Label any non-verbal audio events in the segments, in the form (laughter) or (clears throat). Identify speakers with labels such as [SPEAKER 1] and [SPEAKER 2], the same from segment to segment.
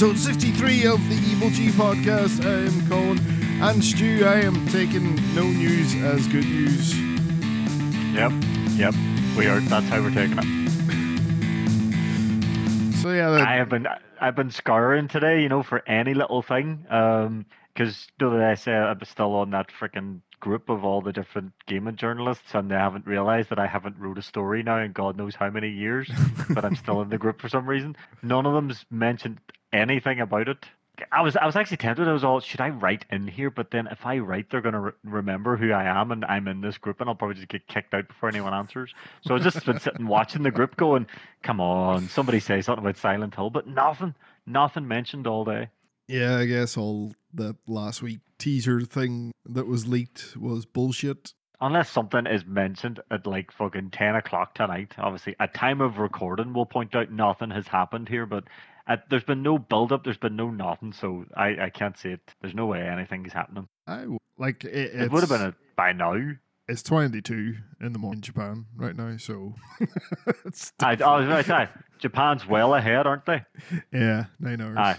[SPEAKER 1] episode 63 of the Evil G podcast. I am Colin and Stu. I am taking no news as good news.
[SPEAKER 2] Yep, yep. We are. That's how we're taking it.
[SPEAKER 1] So yeah, that,
[SPEAKER 2] I have been. I've been scouring today, you know, for any little thing. Um, because do I say I'm still on that freaking group of all the different gaming journalists, and they haven't realized that I haven't wrote a story now in God knows how many years, but I'm still in the group for some reason. None of them's mentioned anything about it. I was I was actually tempted. I was all, should I write in here? But then if I write, they're gonna re- remember who I am, and I'm in this group, and I'll probably just get kicked out before anyone answers. So I've just been sitting watching the group, going, "Come on, somebody say something about Silent Hill," but nothing, nothing mentioned all day.
[SPEAKER 1] yeah, I guess all that last week teaser thing that was leaked was bullshit.
[SPEAKER 2] Unless something is mentioned at like fucking ten o'clock tonight. Obviously, at time of recording, we'll point out nothing has happened here, but. At, there's been no build up. There's been no nothing, so I, I can't see it. There's no way anything is happening.
[SPEAKER 1] I like it.
[SPEAKER 2] It would have been a, by now.
[SPEAKER 1] It's 22 in the morning in Japan right now, so (laughs) it's
[SPEAKER 2] I, I was right. (laughs) Aye. Japan's well ahead, aren't they?
[SPEAKER 1] yeah, nine hours.
[SPEAKER 2] Aye.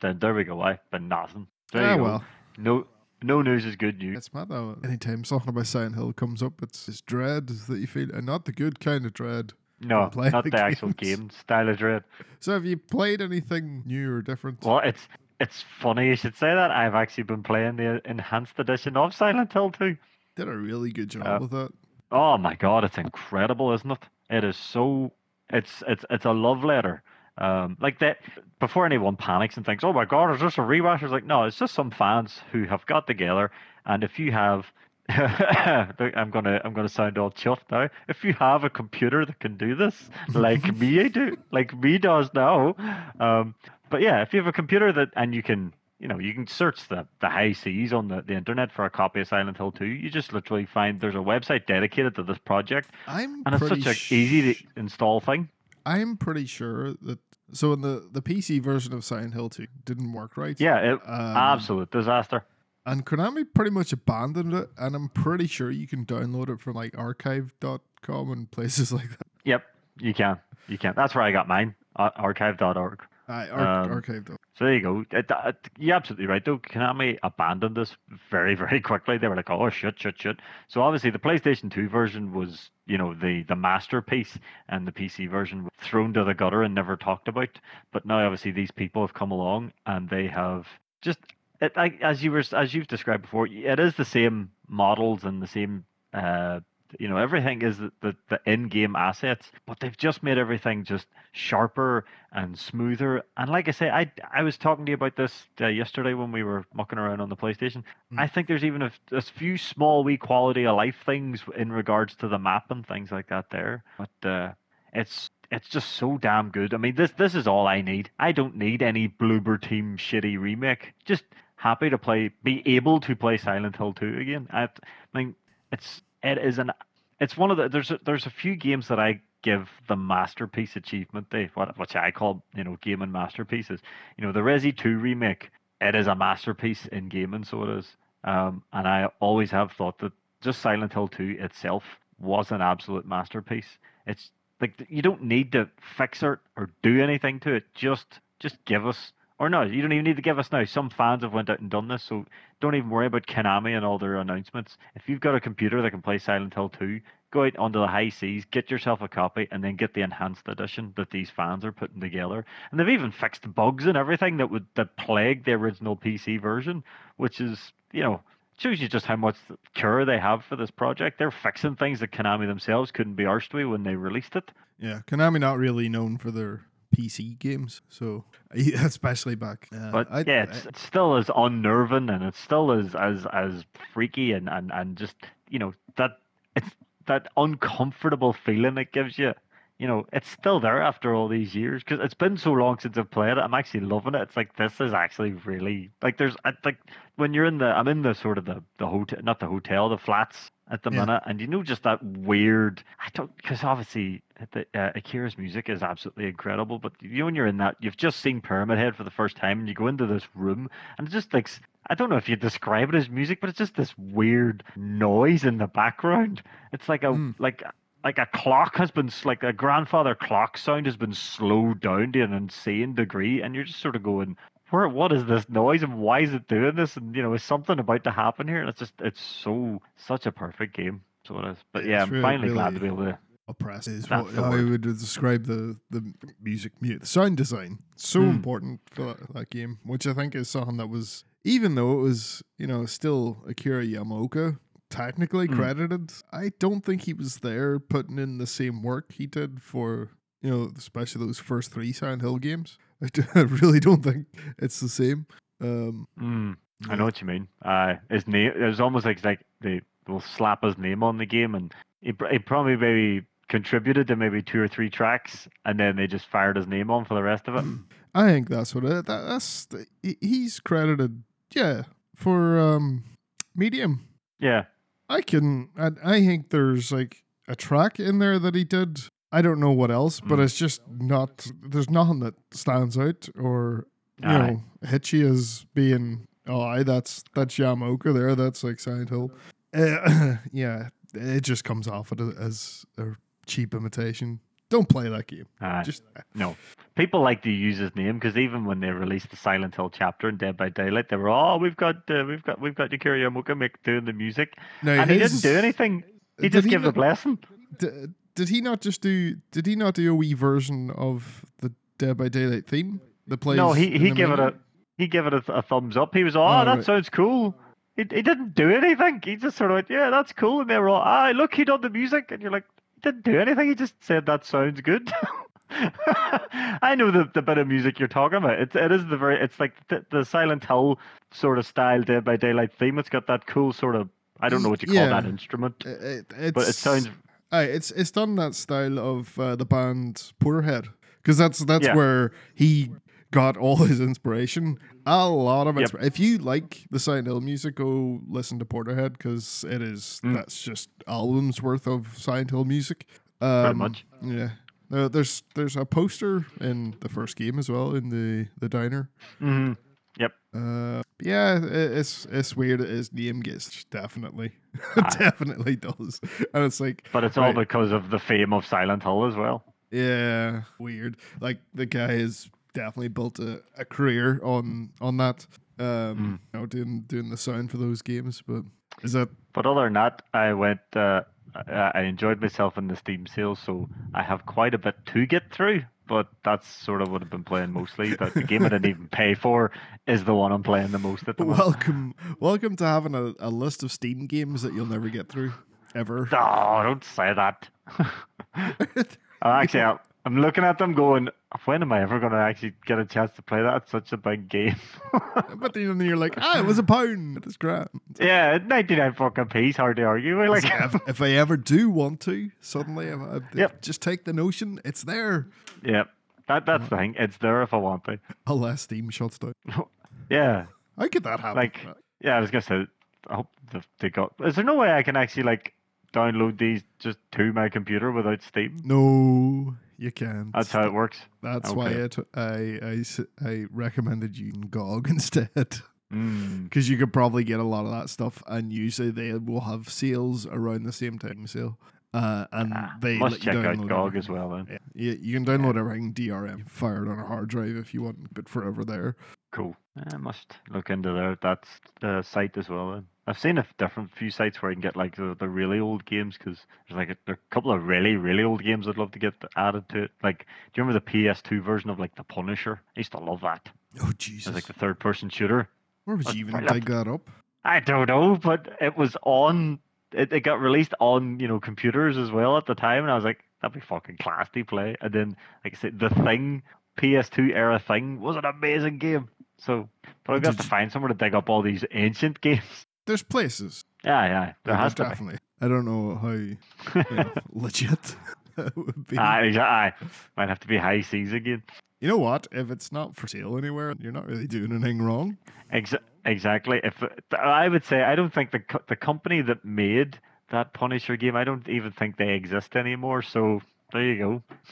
[SPEAKER 2] Then there we go. Aye, but nothing. There
[SPEAKER 1] ah,
[SPEAKER 2] you go.
[SPEAKER 1] well,
[SPEAKER 2] No, no news is good news.
[SPEAKER 1] it's mad though. Anytime something about Silent Hill comes up, it's, it's dread that you feel, and not the good kind of dread.
[SPEAKER 2] No, not
[SPEAKER 1] the
[SPEAKER 2] the actual game style of dread.
[SPEAKER 1] So, have you played anything new or different?
[SPEAKER 2] Well, it's it's funny you should say that. I've actually been playing the enhanced edition of Silent Hill 2.
[SPEAKER 1] Did a really good job
[SPEAKER 2] Uh,
[SPEAKER 1] with that.
[SPEAKER 2] Oh my god, it's incredible, isn't it? It is so it's it's it's a love letter. Um, like that before anyone panics and thinks, "Oh my god, is this a rewash?" It's like, no, it's just some fans who have got together, and if you have, (laughs) I'm gonna I'm gonna sound all chuffed now. If you have a computer that can do this, like (laughs) me do, like me does now, um, but yeah, if you have a computer that and you can you know, you can search the, the high seas on the, the internet for a copy of Silent Hill 2. You just literally find there's a website dedicated to this project,
[SPEAKER 1] I'm
[SPEAKER 2] and it's such an easy to install thing.
[SPEAKER 1] I'm pretty sure that. So, in the the PC version of Silent Hill 2 didn't work right.
[SPEAKER 2] Yeah, it,
[SPEAKER 1] Um,
[SPEAKER 2] absolute disaster.
[SPEAKER 1] And Konami pretty much abandoned it, and I'm pretty sure you can download it from like archive.com and (laughs) places like that.
[SPEAKER 2] Yep, you can. You can. That's where I got mine, ar- archive.org.
[SPEAKER 1] Uh, ar-
[SPEAKER 2] Um,
[SPEAKER 1] archive.
[SPEAKER 2] So there you go. It, it, you're absolutely right, though. Konami abandoned this very, (laughs) very quickly. They were like, "Oh shit, shit, shit." So obviously, the PlayStation 2 version was, you know, the the masterpiece, and the PC version was thrown to the gutter and never talked about. But now, obviously, these people have come along and they have just, it, like, as you were, as you've described before, it is the same models and the same. Uh, you know everything is the, the, the in-game assets but they've just made everything just sharper and smoother. And like i say i i was talking to you about this uh, yesterday when we were mucking around on the playstation.
[SPEAKER 1] Mm.
[SPEAKER 2] i think there's even a, a few small wee quality of life things in regards to the map and things like that there. But uh it's it's just so damn good. I mean this this is all i need. I don't need any bloober team shitty remake. Just happy to play be able to play silent hill 2 again. I, I mean it's it is an it's one of the there's a, there's a few games that I give the masterpiece achievement they what which I call you know gaming masterpieces. You know the Resi 2 remake it is a masterpiece in gaming so it is. Um, and I always have thought that just Silent Hill 2 itself was an absolute masterpiece. It's like you don't need to fix it or do anything to it. Just just give us or no, you don't even need to give us now. Some fans have went out and done this, so don't even worry about Konami and all their announcements. If you've got a computer that can play Silent Hill 2, go out onto the high seas, get yourself a copy, and then get the enhanced edition that these fans are putting together. And they've even fixed bugs and everything that would that plagued the original PC version, which is you know shows you just how much care they have for this project. They're fixing things that Konami themselves couldn't be arsed with when they released it.
[SPEAKER 1] Yeah, Konami not really known for their PC games, so (laughs) especially back. Uh,
[SPEAKER 2] But
[SPEAKER 1] I,
[SPEAKER 2] yeah, it's, it's still as unnerving and it's still as as as freaky and and and just you know that it's that uncomfortable feeling it gives you. You know, it's still there after all these years because it's been so long since I've played it. I'm actually loving it. It's like this is actually really like there's I think when you're in the I'm in the sort of the the hotel not the hotel the flats at the
[SPEAKER 1] Yeah.
[SPEAKER 2] minute and you know just that weird I don't because obviously the uh, Akira's music is absolutely incredible but you know when you're in that you've just seen Pyramid Head for the first time and you go into this room and it's just like I don't know if you describe it as music but it's just this weird noise in the background it's like a
[SPEAKER 1] Hmm.
[SPEAKER 2] like like a clock has been like a grandfather clock sound has been slowed down to an insane degree, and you're just sort of going, where what is this noise and why is it doing this? And you know, is something about to happen here? And it's just it's so such a perfect game. So it is. But
[SPEAKER 1] Yeah, it's
[SPEAKER 2] I'm
[SPEAKER 1] really-
[SPEAKER 2] finally glad to be able to.
[SPEAKER 1] Oppressive is
[SPEAKER 2] That's
[SPEAKER 1] what,
[SPEAKER 2] the
[SPEAKER 1] how I
[SPEAKER 2] word.
[SPEAKER 1] would describe the the music mu- the sound design so
[SPEAKER 2] Hmm.
[SPEAKER 1] important for that, that game which i think is something that was even though it was you know still akira yamaoka technically
[SPEAKER 2] Hmm.
[SPEAKER 1] credited i don't think he was there putting in the same work he did for you know especially those first three silent hill games (laughs) i, do- I really don't think it's the same um
[SPEAKER 2] Mm, I know what you mean. Uh, his name. It was almost like like they will slap his name on the game, and he, pr- he probably maybe contributed to maybe two or three tracks, and then they just fired his name on for the rest of it.
[SPEAKER 1] I think that's what it. That, that's the, he's credited. Yeah, for um, medium.
[SPEAKER 2] Yeah.
[SPEAKER 1] I can. I, I think there's like a track in there that he did. I don't know what else, but
[SPEAKER 2] Mm.
[SPEAKER 1] it's just not. There's nothing that stands out or you
[SPEAKER 2] Aye.
[SPEAKER 1] know you as being. Oh, I that's that's Yamaoka there. That's like Silent Hill. Uh, (coughs) yeah, it just comes off as a cheap imitation. Don't play that game.
[SPEAKER 2] Aye.
[SPEAKER 1] Just
[SPEAKER 2] No. People like to use his name because even when they released the Silent Hill chapter in Dead by Daylight, they were, oh, we've got, uh, we've got, we've got Akira Yamaoka doing the music,
[SPEAKER 1] now
[SPEAKER 2] and he didn't do anything. He just
[SPEAKER 1] he
[SPEAKER 2] gave the
[SPEAKER 1] not-
[SPEAKER 2] blessing.
[SPEAKER 1] D- did he not just do? Did he not do a wee version of the Dead by Daylight theme? The plays.
[SPEAKER 2] No, he he gave it a he gave it a, a thumbs up. He was, oh,
[SPEAKER 1] Oh,
[SPEAKER 2] that
[SPEAKER 1] right.
[SPEAKER 2] sounds cool. He, he didn't do anything. He just sort of went, yeah, that's cool. And they were all, ah, look, he done the music. And you're like, didn't do anything. He just said that sounds good. (laughs) I know the, the bit of music you're talking about. It's it is the very it's like the, the Silent Hill sort of style Dead by Daylight theme. It's got that cool sort of I don't know what you call that instrument,
[SPEAKER 1] It, it, it's,
[SPEAKER 2] but it sounds
[SPEAKER 1] Aye, it's it's done that style of uh, the band Portishead because that's that's
[SPEAKER 2] Yeah.
[SPEAKER 1] where he got all his inspiration. A lot of
[SPEAKER 2] Yep.
[SPEAKER 1] If you like the Silent Hill music, go listen to Portishead because it is
[SPEAKER 2] Mm.
[SPEAKER 1] that's just albums worth of Silent Hill music. Um,
[SPEAKER 2] much.
[SPEAKER 1] Yeah. Uh, there's there's a poster in the first game as well in the the diner.
[SPEAKER 2] hmm Yep.
[SPEAKER 1] Uh, yeah, it's it's weird. His name gets definitely,
[SPEAKER 2] Aye. (laughs)
[SPEAKER 1] definitely does, and it's like,
[SPEAKER 2] But it's all
[SPEAKER 1] Right.
[SPEAKER 2] because of the fame of Silent Hill as well.
[SPEAKER 1] yeah, weird. Like the guy has definitely built a, a career on on that. Um, you know, doing doing the sound for those games. But is that
[SPEAKER 2] But other than that, I went. Uh, I enjoyed myself in the Steam sale, so I have quite a bit to get through. But that's sort of what I've been playing mostly. But the game I didn't even pay for is the one I'm playing the most at the moment.
[SPEAKER 1] welcome? Welcome to having a, a list of Steam games that you'll never get through ever.
[SPEAKER 2] Oh, don't say that. I'm (laughs) (laughs) actually, I'm- looking at them going, when am I ever going to actually get a chance to play that? It's such a big game. (laughs)
[SPEAKER 1] but then you're like, ah, it was a (laughs) pound. It's grand.
[SPEAKER 2] yeah, 99 fucking p's, hard to argue with. Like,
[SPEAKER 1] if, (laughs) if I ever do want to, suddenly, I,
[SPEAKER 2] Yep.
[SPEAKER 1] just take the notion, it's there.
[SPEAKER 2] yeah, that that's the thing. It's there if I want to.
[SPEAKER 1] Unless Steam shuts down.
[SPEAKER 2] Yeah,
[SPEAKER 1] How could that happen?
[SPEAKER 2] like yeah, I was gonna say. I hope they got. Is there no way I can actually like download these just to my computer without Steam?
[SPEAKER 1] no, you can't.
[SPEAKER 2] That's how it works.
[SPEAKER 1] That's why
[SPEAKER 2] okay.
[SPEAKER 1] it, I, I I recommended using GOG (laughs) instead.
[SPEAKER 2] Mm.
[SPEAKER 1] Because you could probably get a lot of that stuff, and usually they will have sales around the same time sale. Uh, and
[SPEAKER 2] Ah,
[SPEAKER 1] they
[SPEAKER 2] must check out GOG as well then.
[SPEAKER 1] Yeah, you, you can download everything DRM fired on a hard drive if you want, but forever there.
[SPEAKER 2] Cool. I must look into their that uh, site as well. Then I've seen a different few sites where you can get like the, the really old games because there's like a, there a couple of really really old games I'd love to get added to it. Like, do you remember the PS2 version of like The Punisher? I used to love that.
[SPEAKER 1] Oh
[SPEAKER 2] It's
[SPEAKER 1] Jesus!
[SPEAKER 2] like the third person shooter.
[SPEAKER 1] Where would you even dig that up?
[SPEAKER 2] I don't know, but it was on. It, it got released on you know computers as well at the time, and I was like, that'd be fucking class to play. And then, like I said, the thing, PS2 era thing, was an amazing game. So, but I've got to find somewhere to dig up all these ancient (laughs) games.
[SPEAKER 1] There's places.
[SPEAKER 2] Yeah, yeah, there
[SPEAKER 1] Yeah,
[SPEAKER 2] has to
[SPEAKER 1] definitely. I don't know how you know, (laughs) (laughs) legit that would be.
[SPEAKER 2] Aye, exa- aye. might have to be high seas again.
[SPEAKER 1] You know what? If it's not for sale anywhere, you're not really doing anything wrong.
[SPEAKER 2] Ex- exactly. If I would say, I don't think the co- the company that made that Punisher game, I don't even think they exist anymore. So there you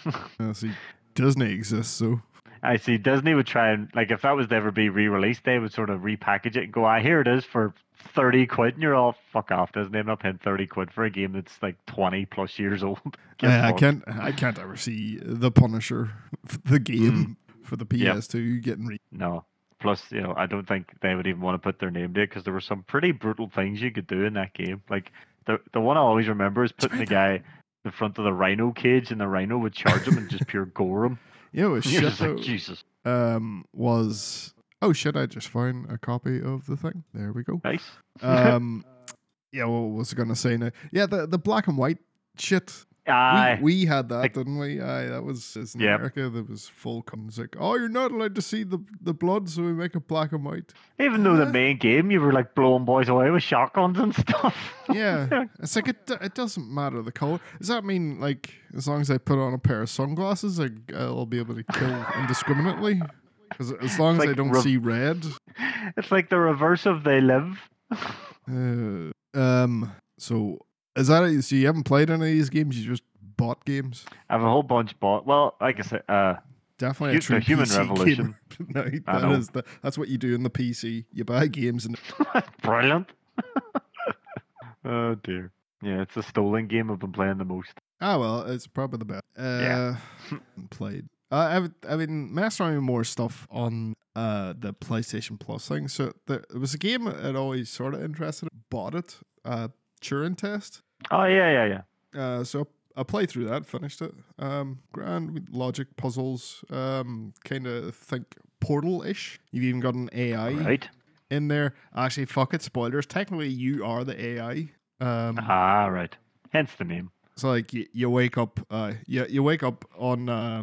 [SPEAKER 2] go. (laughs)
[SPEAKER 1] Uh, see, Disney exists, so
[SPEAKER 2] I see Disney would try and like if that was to ever be re-released, they would sort of repackage it and go, "Ah, here it is for thirty quid," and you're all fuck off, Disney. I'm not paying thirty quid for a game that's like twenty plus years old. (laughs) yeah,
[SPEAKER 1] I, can't. I can't ever see the Punisher, (laughs) the game for the
[SPEAKER 2] Mm.
[SPEAKER 1] PS2 getting re-
[SPEAKER 2] No. Plus, you know, I don't think they would even want to put their name to it because there were some pretty brutal things you could do in that game. Like the the one I always remember is putting the guy in front of the rhino cage, and the rhino would charge him and just pure gore him. (laughs)
[SPEAKER 1] yeah what
[SPEAKER 2] You're
[SPEAKER 1] shit
[SPEAKER 2] like Jesus,
[SPEAKER 1] um, was oh shit! I just found a copy of the thing. There we go.
[SPEAKER 2] nice. (laughs)
[SPEAKER 1] Um, yeah, what was I gonna say now? Yeah, the the black and white shit.
[SPEAKER 2] Aye.
[SPEAKER 1] we, we had that,
[SPEAKER 2] like-
[SPEAKER 1] didn't we? Aye, that was as in
[SPEAKER 2] Yep.
[SPEAKER 1] America. There was full comes like, oh, you're not allowed to see the the blood, so we make it black and white.
[SPEAKER 2] Even though the
[SPEAKER 1] Uh,
[SPEAKER 2] main game you were like blowing boys away with shotguns and (laughs) stuff.
[SPEAKER 1] Yeah, (laughs) it's like it. It doesn't matter the color. Does that mean like as long as I put on a pair of sunglasses, I, I'll be able to kill indiscriminately? Because as long as I don't
[SPEAKER 2] rev-
[SPEAKER 1] see red. (laughs)
[SPEAKER 2] it's like the reverse of they live. (laughs)
[SPEAKER 1] Uh, um. So is that? it? So you haven't played any of these games? You just bought games?
[SPEAKER 2] I have a whole bunch bought. Well, like I said, uh,
[SPEAKER 1] Definitely
[SPEAKER 2] Hu-
[SPEAKER 1] a
[SPEAKER 2] Human
[SPEAKER 1] PC
[SPEAKER 2] Revolution. (laughs)
[SPEAKER 1] no, that is the, that's what you do in the PC. You buy games and
[SPEAKER 2] brilliant. oh dear. Yeah, it's a stolen game I've been playing the most.
[SPEAKER 1] ah well, it's probably the best. Uh,
[SPEAKER 2] Yeah.
[SPEAKER 1] played. Uh, I've I've been messing around with more stuff on uh the PlayStation Plus thing. So there, it was a game I'd always sort of interested. Bought it. Uh, Turing Test.
[SPEAKER 2] Oh yeah, yeah, yeah.
[SPEAKER 1] Uh, so I played through that, finished it. Um, grand logic puzzles. Um, kind of think Portal ish. You've even got an AI
[SPEAKER 2] Right.
[SPEAKER 1] in there. Actually, fuck it, spoilers. Technically, you are the AI. Um,
[SPEAKER 2] Ah, right. Hence the name.
[SPEAKER 1] so like you, you wake up, uh, you you wake up on uh,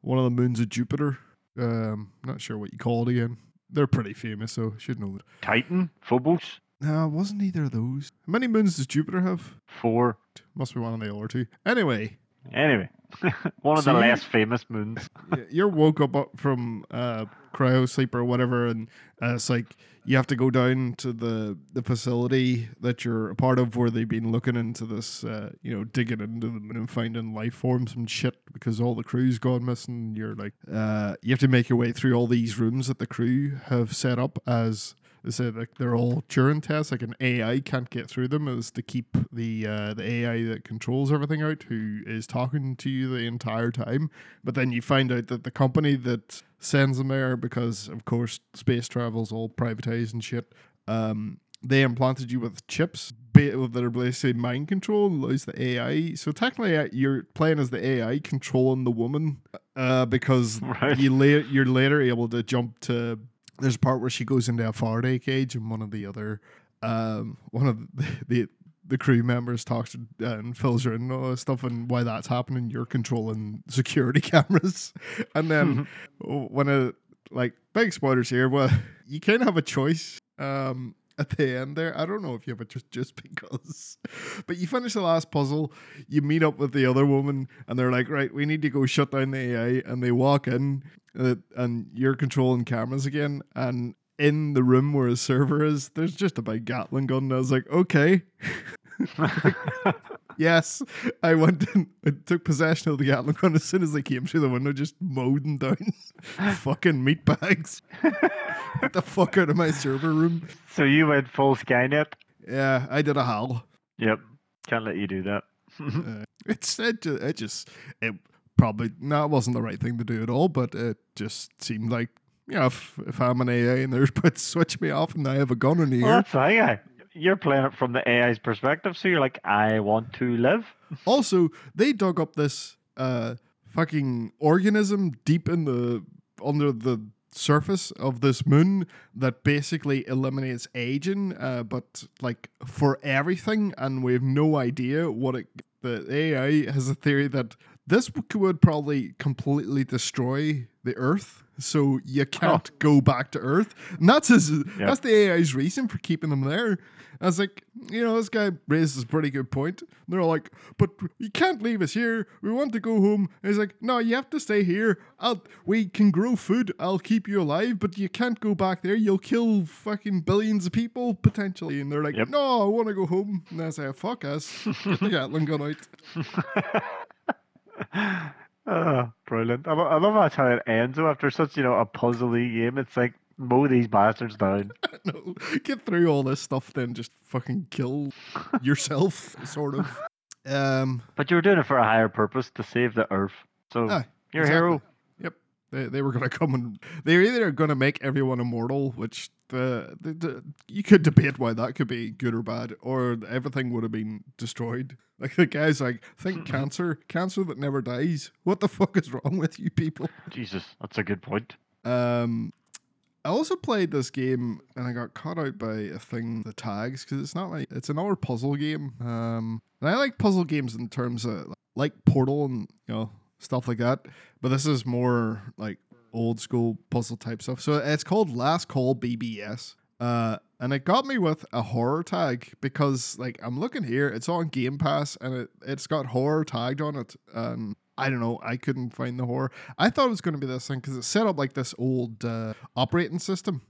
[SPEAKER 1] one of the moons of Jupiter. Um, not sure what you call it again. They're pretty famous, so I should know it.
[SPEAKER 2] Titan, Phobos,
[SPEAKER 1] No, it wasn't either of those. How many moons does Jupiter have?
[SPEAKER 2] four.
[SPEAKER 1] Must be one of the other two. Anyway,
[SPEAKER 2] Anyway, (laughs) one of
[SPEAKER 1] So
[SPEAKER 2] the less famous moons.
[SPEAKER 1] you're woke up up from uh, cryo sleep or whatever, and uh, it's like you have to go down to the the facility that you're a part of, where they've been looking into this, uh, you know, digging into the moon and finding life forms and shit because all the crew's gone missing. You're like, uh, you have to make your way through all these rooms that the crew have set up as. They said like they're all Turing tests, like an AI can't get through them, is to keep the uh, the AI that controls everything out, who is talking to you the entire time. But then you find out that the company that sends them there, because of course space travel's all privatized and shit, um, they implanted you with chips that are basically mind control and allows the AI. So technically, uh, you're playing as the AI controlling the woman, uh, because (laughs)
[SPEAKER 2] Right.
[SPEAKER 1] you la- you're later able to jump to. There's a part where she goes into a Faraday cage, and one of the other, um, one of the the, the crew members talks to, uh, and fills her in and all this stuff, and why that's happening. You're controlling security (laughs) cameras, and then when it like big spoilers here, well, you kind of have a choice. Um, at the end there, I don't know if you have a just just (laughs) because, but you finish the last puzzle, you meet up with the other woman, and they're like, right, we need to go shut down the AI, and they walk in, uh, and you're controlling cameras again, and in the room where his server is, there's just a big Gatling gun, and I was like, okay. (laughs) (laughs) Yes, I went and I took possession of the Gatling gun as soon as they came through the window, just mowed them down. (laughs) Fucking meat bags. (laughs) Get the fuck out of my server room.
[SPEAKER 2] so you went full Skynet.
[SPEAKER 1] Yeah, I did a howl.
[SPEAKER 2] Yep. Can't let you do that.
[SPEAKER 1] Uh, it's it it just it probably no, it wasn't the right thing to do at all, but it just seemed like you know if, if I'm an AA and they're about to switch me off and I have a gun in the
[SPEAKER 2] well,
[SPEAKER 1] ear.
[SPEAKER 2] that's. I- You're playing it from the AI's perspective, so you're like, I want to live. (laughs)
[SPEAKER 1] Also, they dug up this uh fucking organism deep in the under the surface of this moon that basically eliminates aging, uh, but like for everything, and we have no idea what it. The AI has a theory that this would probably completely destroy the Earth, so you can't go back to Earth. And that's his. That's the AI's reason for keeping them there. I was like, you know, this guy raises a pretty good point. And they're all like, but you can't leave us here. We want to go home. And he's like, no, you have to stay here. I'll, we can grow food. I'll keep you alive, but you can't go back there. You'll kill fucking billions of people potentially. And they're like,
[SPEAKER 2] Yep.
[SPEAKER 1] no, I want to go home. And I say, fuck us. Get the (laughs) Gatling gun out. (laughs)
[SPEAKER 2] Ah, brilliant. I, love how it ends. though, After such, you know, a puzzly game, it's like mow these bastards down. (laughs)
[SPEAKER 1] no, get through all this stuff, then just fucking kill (laughs) yourself, sort of. Um,
[SPEAKER 2] But you were doing it for a higher purpose to save the Earth. So
[SPEAKER 1] Aye,
[SPEAKER 2] you're a hero.
[SPEAKER 1] Yep. They, they were going to come and they're either going to make everyone immortal, which the, the, the you could debate why that could be good or bad, or everything would have been destroyed. Like the guy's like, think cancer, cancer that never dies. What the fuck is wrong with you people?
[SPEAKER 2] Jesus, that's a good point.
[SPEAKER 1] Um, I also played this game and I got caught out by a thing, the tags, because it's not like it's another puzzle game. Um, and I like puzzle games in terms of like Portal and you know stuff like that, but this is more like old school puzzle type stuff. So it's called Last Call BBS. Uh, and it got me with a horror tag because like I'm looking here, it's on Game Pass and it it's got horror tagged on it. And I don't know, I couldn't find the horror. I thought it was going to be this thing because it's set up like this old uh, operating system.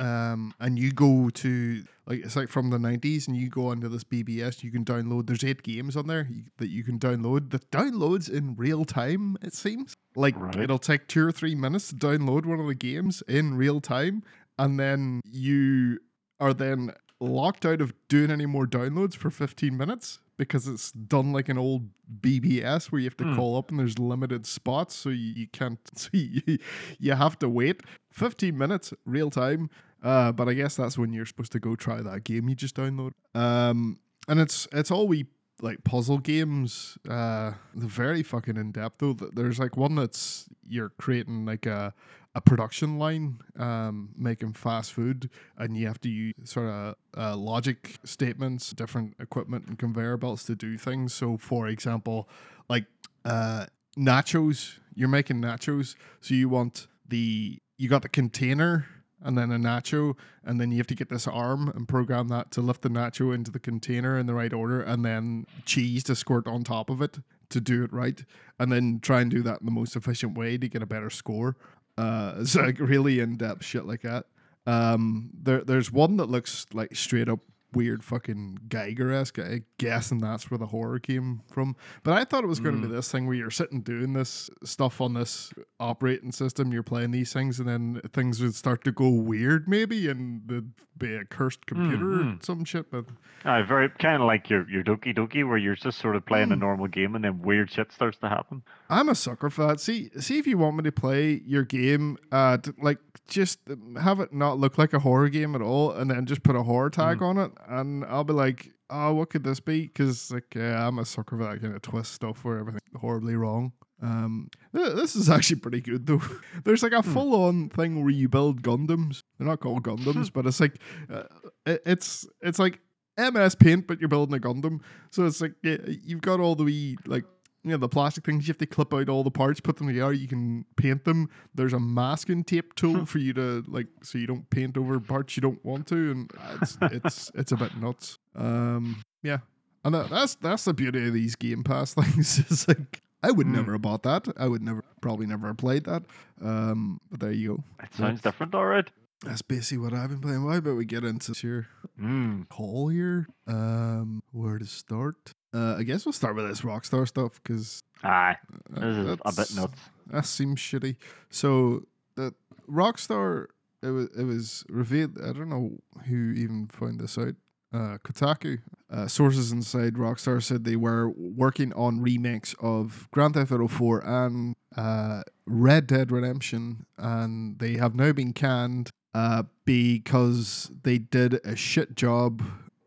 [SPEAKER 1] Um, and you go to like it's like from the 90s and you go onto this BBS you can download there's eight games on there you, that you can download that downloads in real time it seems like
[SPEAKER 2] Right.
[SPEAKER 1] it'll take two or three minutes to download one of the games in real time and then you are then locked out of doing any more downloads for 15 minutes because it's done like an old BBS where you have to
[SPEAKER 2] Hmm.
[SPEAKER 1] call up and there's limited spots so you, you can't (laughs) so you, you have to wait 15 minutes real time. Uh, but I guess that's when you're supposed to go try that game you just download um, and it's it's all we like puzzle games uh they're very fucking in depth though there's like one that's you're creating like a a production line um making fast food and you have to use sort of uh, logic statements different equipment and conveyor belts to do things. So for example like uh nachos. You're making nachos so you want the you got the container and then a nacho and then you have to get this arm and program that to lift the nacho into the container in the right order and then cheese to squirt on top of it to do it right and then try and do that in the most efficient way to get a better score uh (laughs) it's like really in-depth shit like that. Um there there's one that looks like straight up weird fucking Giger-esque. I guessing that's where the horror came from. But I thought it was going to be this thing where you're sitting doing this stuff on this operating system, you're playing these things, and then things would start to go weird maybe, and there'd be a cursed computer or
[SPEAKER 2] Mhm.
[SPEAKER 1] some shit. But
[SPEAKER 2] Aye, very kind of like your your Doki Doki, where you're just sort of playing a normal game and then weird shit starts to happen.
[SPEAKER 1] I'm a sucker for that. See, see if you want me to play your game, uh, t- like just have it not look like a horror game at all, and then just put a horror tag on it, and I'll be like, oh, what could this be? Because like, yeah, I'm a sucker for that kind of twist stuff where everything's horribly wrong. Um, th- this is (laughs) actually pretty good though. (laughs) There's like a full-on thing where you build Gundams. They're not called Gundams, but it's like, uh, it, it's it's like MS Paint, but you're building a Gundam. So it's like yeah, you've got all the wee like you know the plastic things. You have to clip out all the parts, put them together. You can paint them. There's a masking tape tool for you to like, so you don't paint over parts you don't want to, and it's (laughs) it's it's a bit nuts. Um, yeah, and that, that's that's the beauty of these Game Pass (laughs) things. It's like I would
[SPEAKER 2] Mm.
[SPEAKER 1] never have bought that. I would never probably never have played that. Um, but there you go.
[SPEAKER 2] It sounds
[SPEAKER 1] That's-
[SPEAKER 2] different, all right.
[SPEAKER 1] That's basically what I've been playing. Why about we get into your
[SPEAKER 2] Mm.
[SPEAKER 1] call here? Um, where to start? Uh, I guess we'll start with this Rockstar stuff because
[SPEAKER 2] Aye, this is a bit nuts.
[SPEAKER 1] That seems shitty. So the Rockstar, it was it was revealed. I don't know who even found this out. Uh, Kotaku uh, sources inside Rockstar said they were working on remakes of Grand Theft Auto 4 and uh, Red Dead Redemption, and they have now been canned uh, because they did a shit job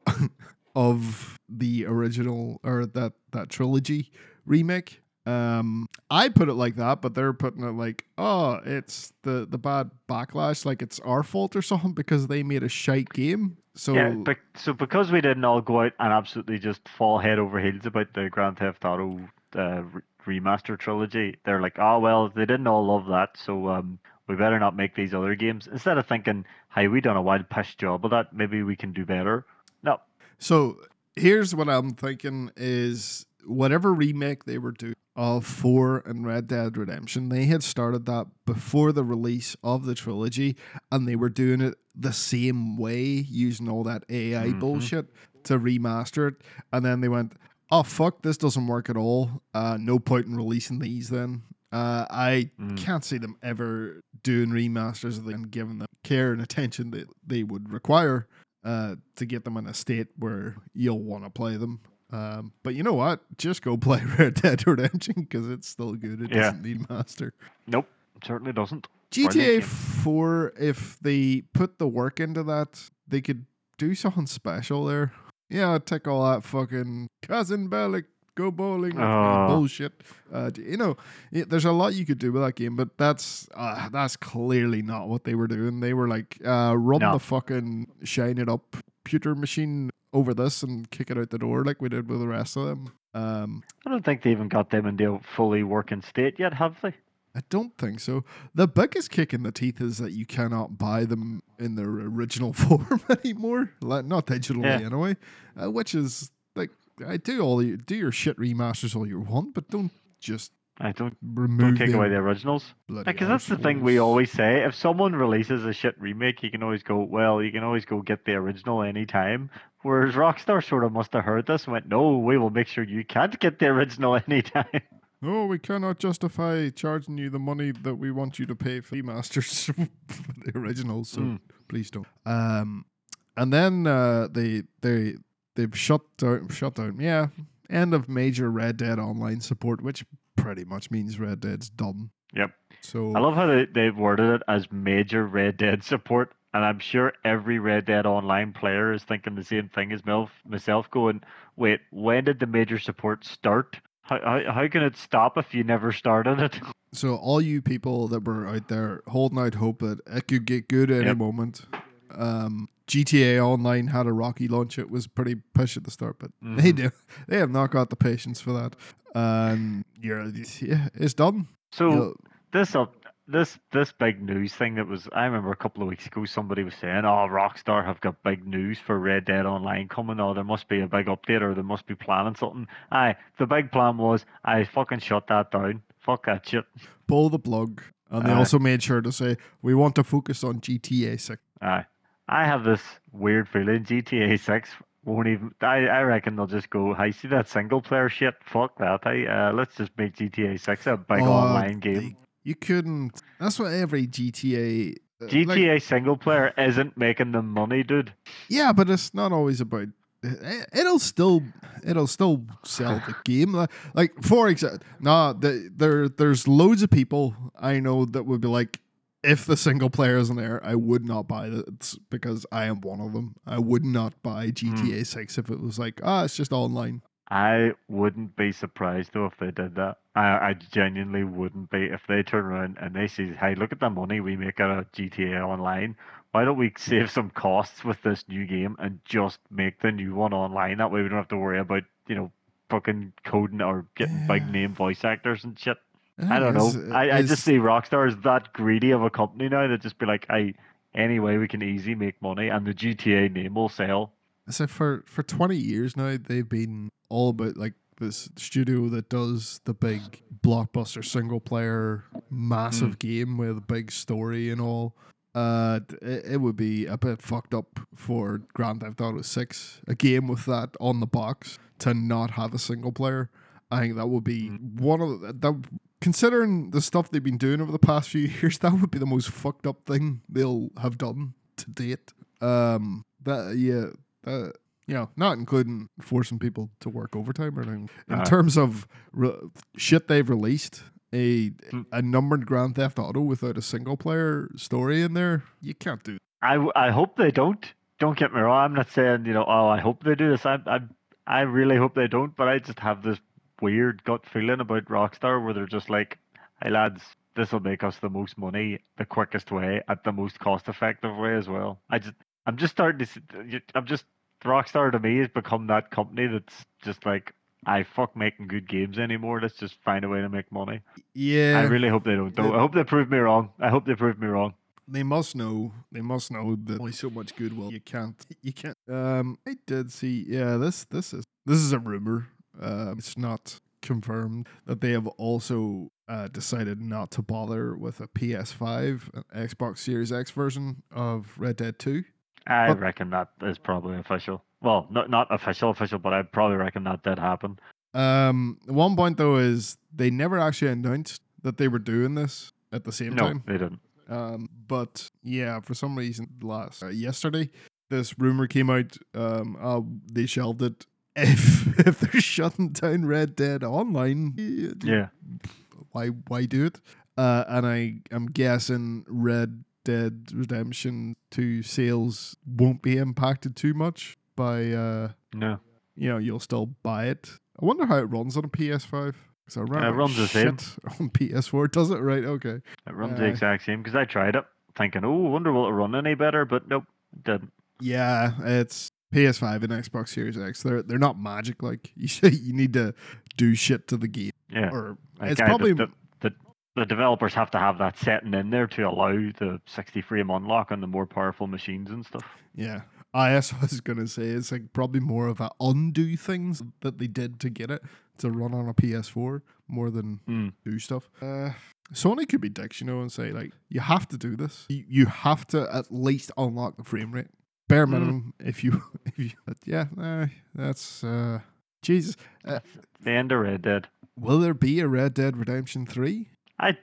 [SPEAKER 1] (laughs) of the original or that that trilogy remake. Um, I put it like that, but they're putting it like, oh, it's the the bad backlash, like it's our fault or (laughs) something because they made a shite game. So
[SPEAKER 2] yeah, but so because we didn't all go out and absolutely just fall head over heels about the Grand Theft Auto uh, remaster trilogy, they're like, oh well, they didn't all love that, so um, we better not make these other games. Instead of thinking, hey, we done a wild piss job of that, maybe we can do better.
[SPEAKER 1] So here's what I'm thinking is whatever remake they were doing of 4 and Red Dead Redemption, they had started that before the release of the trilogy and they were doing it the same way using all that AI
[SPEAKER 2] Mhm.
[SPEAKER 1] bullshit to remaster it and then they went, "Oh fuck, this doesn't work at all. Uh no point in releasing these then." Uh, I
[SPEAKER 2] Mm.
[SPEAKER 1] can't see them ever doing remasters of them and giving them care and attention that they would require uh, to get them in a state where you'll want to play them. Um, but you know what? Just go (laughs) play Red Dead Redemption because it's still good. It
[SPEAKER 2] Yeah.
[SPEAKER 1] doesn't need master.
[SPEAKER 2] Nope, certainly doesn't.
[SPEAKER 1] GTA 4, if they put the work into that, they could do something special there. Yeah, take all that fucking cousin Bellic, go bowling
[SPEAKER 2] Oh.
[SPEAKER 1] bullshit. Uh, you know, yeah, there's a lot you could do with that game, but that's uh, that's clearly not what they were doing. They were like, uh, run
[SPEAKER 2] No.
[SPEAKER 1] the fucking shine it up computer machine over this and kick it out the door like we did with the rest of them. Um,
[SPEAKER 2] I don't think they even got them into a fully working state yet, have they?
[SPEAKER 1] I don't think so. The biggest kick in the teeth is that you cannot buy them in their original (laughs) form (laughs) anymore, like not digitally
[SPEAKER 2] Yeah.
[SPEAKER 1] anyway. Uh, which is I do all you do your shit remasters all you want, but don't just
[SPEAKER 2] I don't
[SPEAKER 1] remove
[SPEAKER 2] don't take away the originals. Because that's the thing we always say. If someone releases a shit remake, you can always go, well, you can always go get the original anytime. Whereas Rockstar sort of must have heard this and went, no, we will make sure you can't get the original (laughs) anytime.
[SPEAKER 1] No, we cannot justify charging you the money that we want you to pay for remasters (laughs) for the originals, so
[SPEAKER 2] Mm.
[SPEAKER 1] please don't. Um, and then uh, they they they've shut down shut down. Yeah, end of major Red Dead Online support, which pretty much means Red Dead's done.
[SPEAKER 2] Yep.
[SPEAKER 1] So
[SPEAKER 2] I love how they, they've worded it as major Red Dead support. And I'm sure every Red Dead Online player is thinking the same thing as myself, going, wait, when did the major support start? How, how, how can it stop if you never started it? (laughs)
[SPEAKER 1] so all you people that were out there holding out hope that it could get good at any moment. Um, GTA Online had a rocky launch. It was pretty push at the start, but they
[SPEAKER 2] Mhm.
[SPEAKER 1] do. (laughs) They have not got the patience for that. And yeah, yeah, it's done.
[SPEAKER 2] So
[SPEAKER 1] You'll-
[SPEAKER 2] this up this this big news thing that was I remember a couple of weeks ago somebody was saying, Oh, Rockstar have got big news for Red Dead Online coming, or there must be a big update or they must be planning something. Aye, the big plan was I fucking shut that down. Fuck that shit.
[SPEAKER 1] pull the plug. And they
[SPEAKER 2] Aye.
[SPEAKER 1] also made sure to say we want to focus on GTA Six.
[SPEAKER 2] Aye. I have this weird feeling GTA six won't even I, I reckon they'll just go, I see that single player shit, fuck that. I uh, let's just make GTA six a big
[SPEAKER 1] Oh,
[SPEAKER 2] online game.
[SPEAKER 1] You couldn't. That's what every GTA. uh, like-
[SPEAKER 2] GTA single player isn't making them money, dude.
[SPEAKER 1] yeah, but it's not always about. it- It'll still, it'll still sell the (laughs) game. Like, like for example, nah, the, there, there's loads of people I know that would be like, if the single player isn't there, I would not buy it because I am one of them. I would not buy GTA Six if it was like, ah, it's just online.
[SPEAKER 2] I wouldn't be surprised though if they did that. I, I genuinely wouldn't be if they turn around and they say, "Hey, look at the money we make out of GTA Online. Why don't we save some costs with this new game and just make the new one online? That way we don't have to worry about you know fucking coding or getting big name voice actors and shit." I don't
[SPEAKER 1] guess
[SPEAKER 2] know.
[SPEAKER 1] it
[SPEAKER 2] uh, I,
[SPEAKER 1] I
[SPEAKER 2] just see Rockstar as that greedy of a company now that just be like, "I anyway we can easily make money and the GTA name will sell."
[SPEAKER 1] So for for twenty years now, they've been all about like this studio that does the big blockbuster single player massive mm. game with a big story and all. Uh, it, it would be a bit fucked up for Grand Theft Auto Six, a game with that on the box, to not have a single player. I think that would be mm. one of the, that. Considering the stuff they've been doing over the past few (laughs) years, that would be the most fucked up thing they'll have done to date. Um, that yeah, that, you know, not including forcing people to work overtime or anything. In
[SPEAKER 2] Aye.
[SPEAKER 1] terms of re- shit they've released, a
[SPEAKER 2] Hmm.
[SPEAKER 1] a numbered Grand Theft Auto without a single player story in there, you can't do.
[SPEAKER 2] I I hope they don't. Don't get me wrong. I'm not saying you know. Oh, I hope they do this. I I I really hope they don't. But I just have this weird gut feeling about Rockstar where they're just like, "Hey lads, this will make us the most money the quickest way at the most cost effective way as well." I just I'm just starting to. See, I'm just Rockstar to me has become that company that's just like. I fuck making good games anymore. Let's just find a way to make money.
[SPEAKER 1] Yeah,
[SPEAKER 2] I really hope they don't. Though. I hope they prove me wrong. I hope they prove me wrong.
[SPEAKER 1] they must know. They must know that only so much goodwill you can't. You can't. Um, I did see. Yeah, this this is this is a rumor. Um, it's not confirmed that they have also uh, decided not to bother with a PS5, an Xbox Series X version of Red Dead Two.
[SPEAKER 2] I
[SPEAKER 1] But-
[SPEAKER 2] reckon that is probably official. Well, not not official, official, but I probably reckon that did happen.
[SPEAKER 1] Um, one point though is they never actually announced that they were doing this at the same
[SPEAKER 2] No,
[SPEAKER 1] time.
[SPEAKER 2] they didn't.
[SPEAKER 1] Um, but yeah, for some reason, last uh, yesterday, this rumor came out. Um, uh, they shelved it. If (laughs) if they're shutting down Red Dead Online,
[SPEAKER 2] Yeah.
[SPEAKER 1] why why do it? Uh, and I am guessing Red Dead Redemption Two sales won't be impacted too much by uh,
[SPEAKER 2] No.
[SPEAKER 1] you know, you'll still buy it. I wonder how it runs on a PS5. Because I ran
[SPEAKER 2] it runs the same. (laughs)
[SPEAKER 1] on PS4. Does it right? Okay.
[SPEAKER 2] It runs the
[SPEAKER 1] Uh,
[SPEAKER 2] exact same because I tried it thinking, oh, wonder will it run any better, but nope, it didn't.
[SPEAKER 1] Yeah, it's PS5 and Xbox Series X. They're they're not magic. Like (laughs) you say, you need to do shit to the game,
[SPEAKER 2] Yeah.
[SPEAKER 1] or
[SPEAKER 2] Like,
[SPEAKER 1] it's
[SPEAKER 2] I-
[SPEAKER 1] probably
[SPEAKER 2] the, the, the, developers have to have that setting in there to allow the 60 frame unlock on the more powerful machines and stuff.
[SPEAKER 1] yeah. I I (laughs) was gonna say it's like probably more of a undo things that they did to get it to run on a PS4 more than
[SPEAKER 2] Hmm.
[SPEAKER 1] do stuff. Uh, Sony could be dicks, you know, and say like, you have to do this. You, you have to at least unlock the frame rate, bare
[SPEAKER 2] Mm.
[SPEAKER 1] minimum. If you, (laughs) if you, but yeah, uh, that's uh, Jesus. Uh,
[SPEAKER 2] the end of Red Dead.
[SPEAKER 1] will there be a Red Dead Redemption Three?
[SPEAKER 2] I,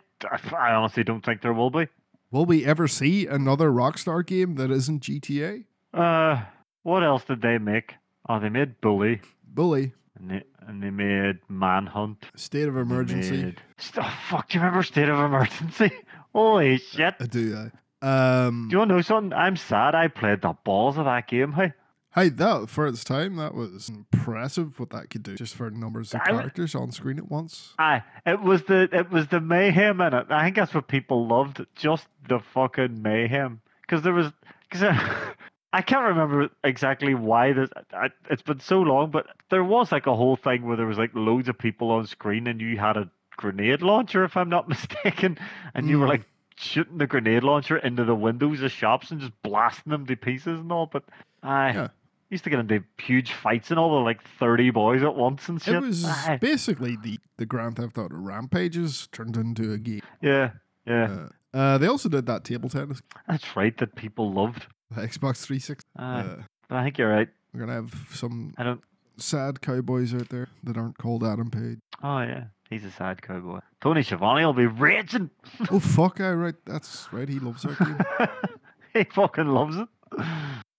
[SPEAKER 2] I honestly don't think there will be.
[SPEAKER 1] Will we ever see another Rockstar game that isn't GTA?
[SPEAKER 2] Uh, what else did they make? Oh, they made Bully,
[SPEAKER 1] Bully,
[SPEAKER 2] and they, and they made Manhunt.
[SPEAKER 1] State of Emergency.
[SPEAKER 2] made- Oh, fuck, do you remember State of Emergency? (laughs) Holy shit.
[SPEAKER 1] I do. I. Um,
[SPEAKER 2] Do you want to know something? I'm sad I played the balls of that game, hey?
[SPEAKER 1] hey, that for its time, that was impressive. What that could do, just for numbers of
[SPEAKER 2] I
[SPEAKER 1] characters on screen at once.
[SPEAKER 2] Aye, it was the it was the mayhem in it. I think that's what people loved, just the fucking mayhem. Because there was, because (laughs) I, can't remember exactly why this. I, it's been so long, but there was like a whole thing where there was like loads of people on screen, and you had a grenade launcher, if I'm not (laughs) mistaken, and you were
[SPEAKER 1] Mm.
[SPEAKER 2] like shooting the grenade launcher into the windows of shops and just blasting them to pieces and all. But I
[SPEAKER 1] Yeah.
[SPEAKER 2] used to get into huge fights and all with like thirty boys at once and shit.
[SPEAKER 1] It was
[SPEAKER 2] Aye.
[SPEAKER 1] basically the the Grand Theft Auto Rampages turned into a game.
[SPEAKER 2] yeah, yeah.
[SPEAKER 1] Uh, uh, they also did that table tennis,
[SPEAKER 2] That's right, that people loved.
[SPEAKER 1] the Xbox 360.
[SPEAKER 2] Aye.
[SPEAKER 1] Uh,
[SPEAKER 2] But I think you're right.
[SPEAKER 1] we're gonna have some
[SPEAKER 2] I don't.
[SPEAKER 1] sad cowboys out there that aren't called Adam Page.
[SPEAKER 2] Oh yeah, he's a sad cowboy. Tony Schiavone will be raging.
[SPEAKER 1] oh fuck! I right. That's right. He loves that game. (laughs)
[SPEAKER 2] he fucking loves it.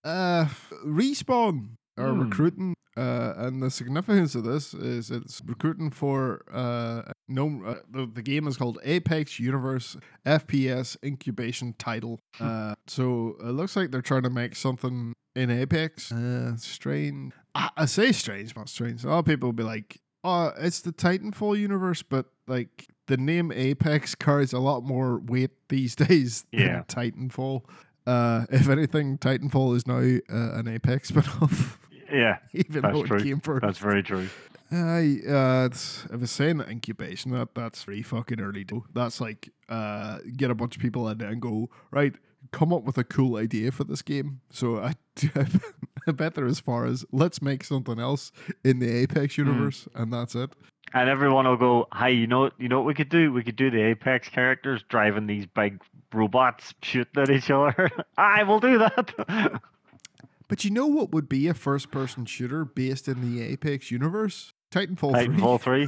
[SPEAKER 1] Uh, respawn are
[SPEAKER 2] Hmm.
[SPEAKER 1] recruiting, uh, and the significance of this is it's recruiting for uh no uh, the, the game is called Apex Universe FPS incubation title. Uh, so it looks like they're trying to make something in Apex. Uh, strange. I, I say strange, not strange. A lot of people will be like, "Oh, it's the Titanfall universe," but like. The name Apex carries a lot more weight (laughs) these days
[SPEAKER 2] Yeah.
[SPEAKER 1] than Titanfall. Uh, if anything, Titanfall is now uh, an Apex spinoff, (laughs)
[SPEAKER 2] Yeah, (laughs)
[SPEAKER 1] even
[SPEAKER 2] That's
[SPEAKER 1] though
[SPEAKER 2] true.
[SPEAKER 1] it came first.
[SPEAKER 2] that's very true.
[SPEAKER 1] I uh, if it's saying incubation, that that's pretty fucking early. Though. That's like uh, get a bunch of people in there and go right, come up with a cool idea for this game. So I, I bet they're as far as let's make something else in the Apex
[SPEAKER 2] Hmm.
[SPEAKER 1] universe, and that's it.
[SPEAKER 2] And everyone will go, "Hey, you know, you know what we could do? We could do the Apex characters driving these big robots shooting at each other. (laughs) I will do that." (laughs)
[SPEAKER 1] But you know what would be a first-person shooter based in the Apex universe? Titanfall,
[SPEAKER 2] Titanfall three.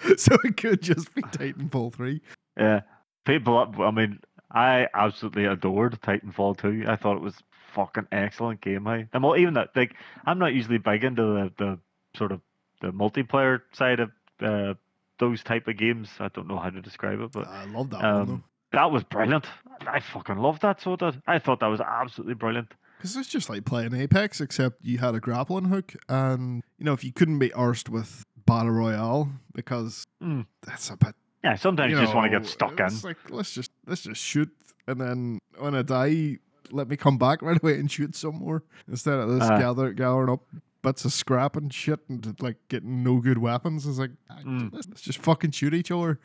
[SPEAKER 1] 3. (laughs) so it could just be Titanfall 3.
[SPEAKER 2] Yeah, people. I mean, I absolutely adored Titanfall 2. I thought it was fucking excellent game. I, I'm all, even that like I'm not usually big into the, the sort of the multiplayer side of uh, those type of games. I don't know how to describe it, but
[SPEAKER 1] I love that one though.
[SPEAKER 2] um, that was brilliant. I fucking loved that. sort of. I thought that was absolutely brilliant.
[SPEAKER 1] Because it's just like playing Apex, except you had a grappling hook, and you know if you couldn't be arsed with battle royale because
[SPEAKER 2] Mm.
[SPEAKER 1] that's a bit.
[SPEAKER 2] Yeah, sometimes you, just want to get stuck in.
[SPEAKER 1] It's like let's just let's just shoot, and then when I die, let me come back (laughs) right away and shoot some more instead of this
[SPEAKER 2] Uh.
[SPEAKER 1] gather gathering up bits of scrap and shit and like getting no good weapons. It's like ah,
[SPEAKER 2] Mm.
[SPEAKER 1] let's, just fucking shoot each other.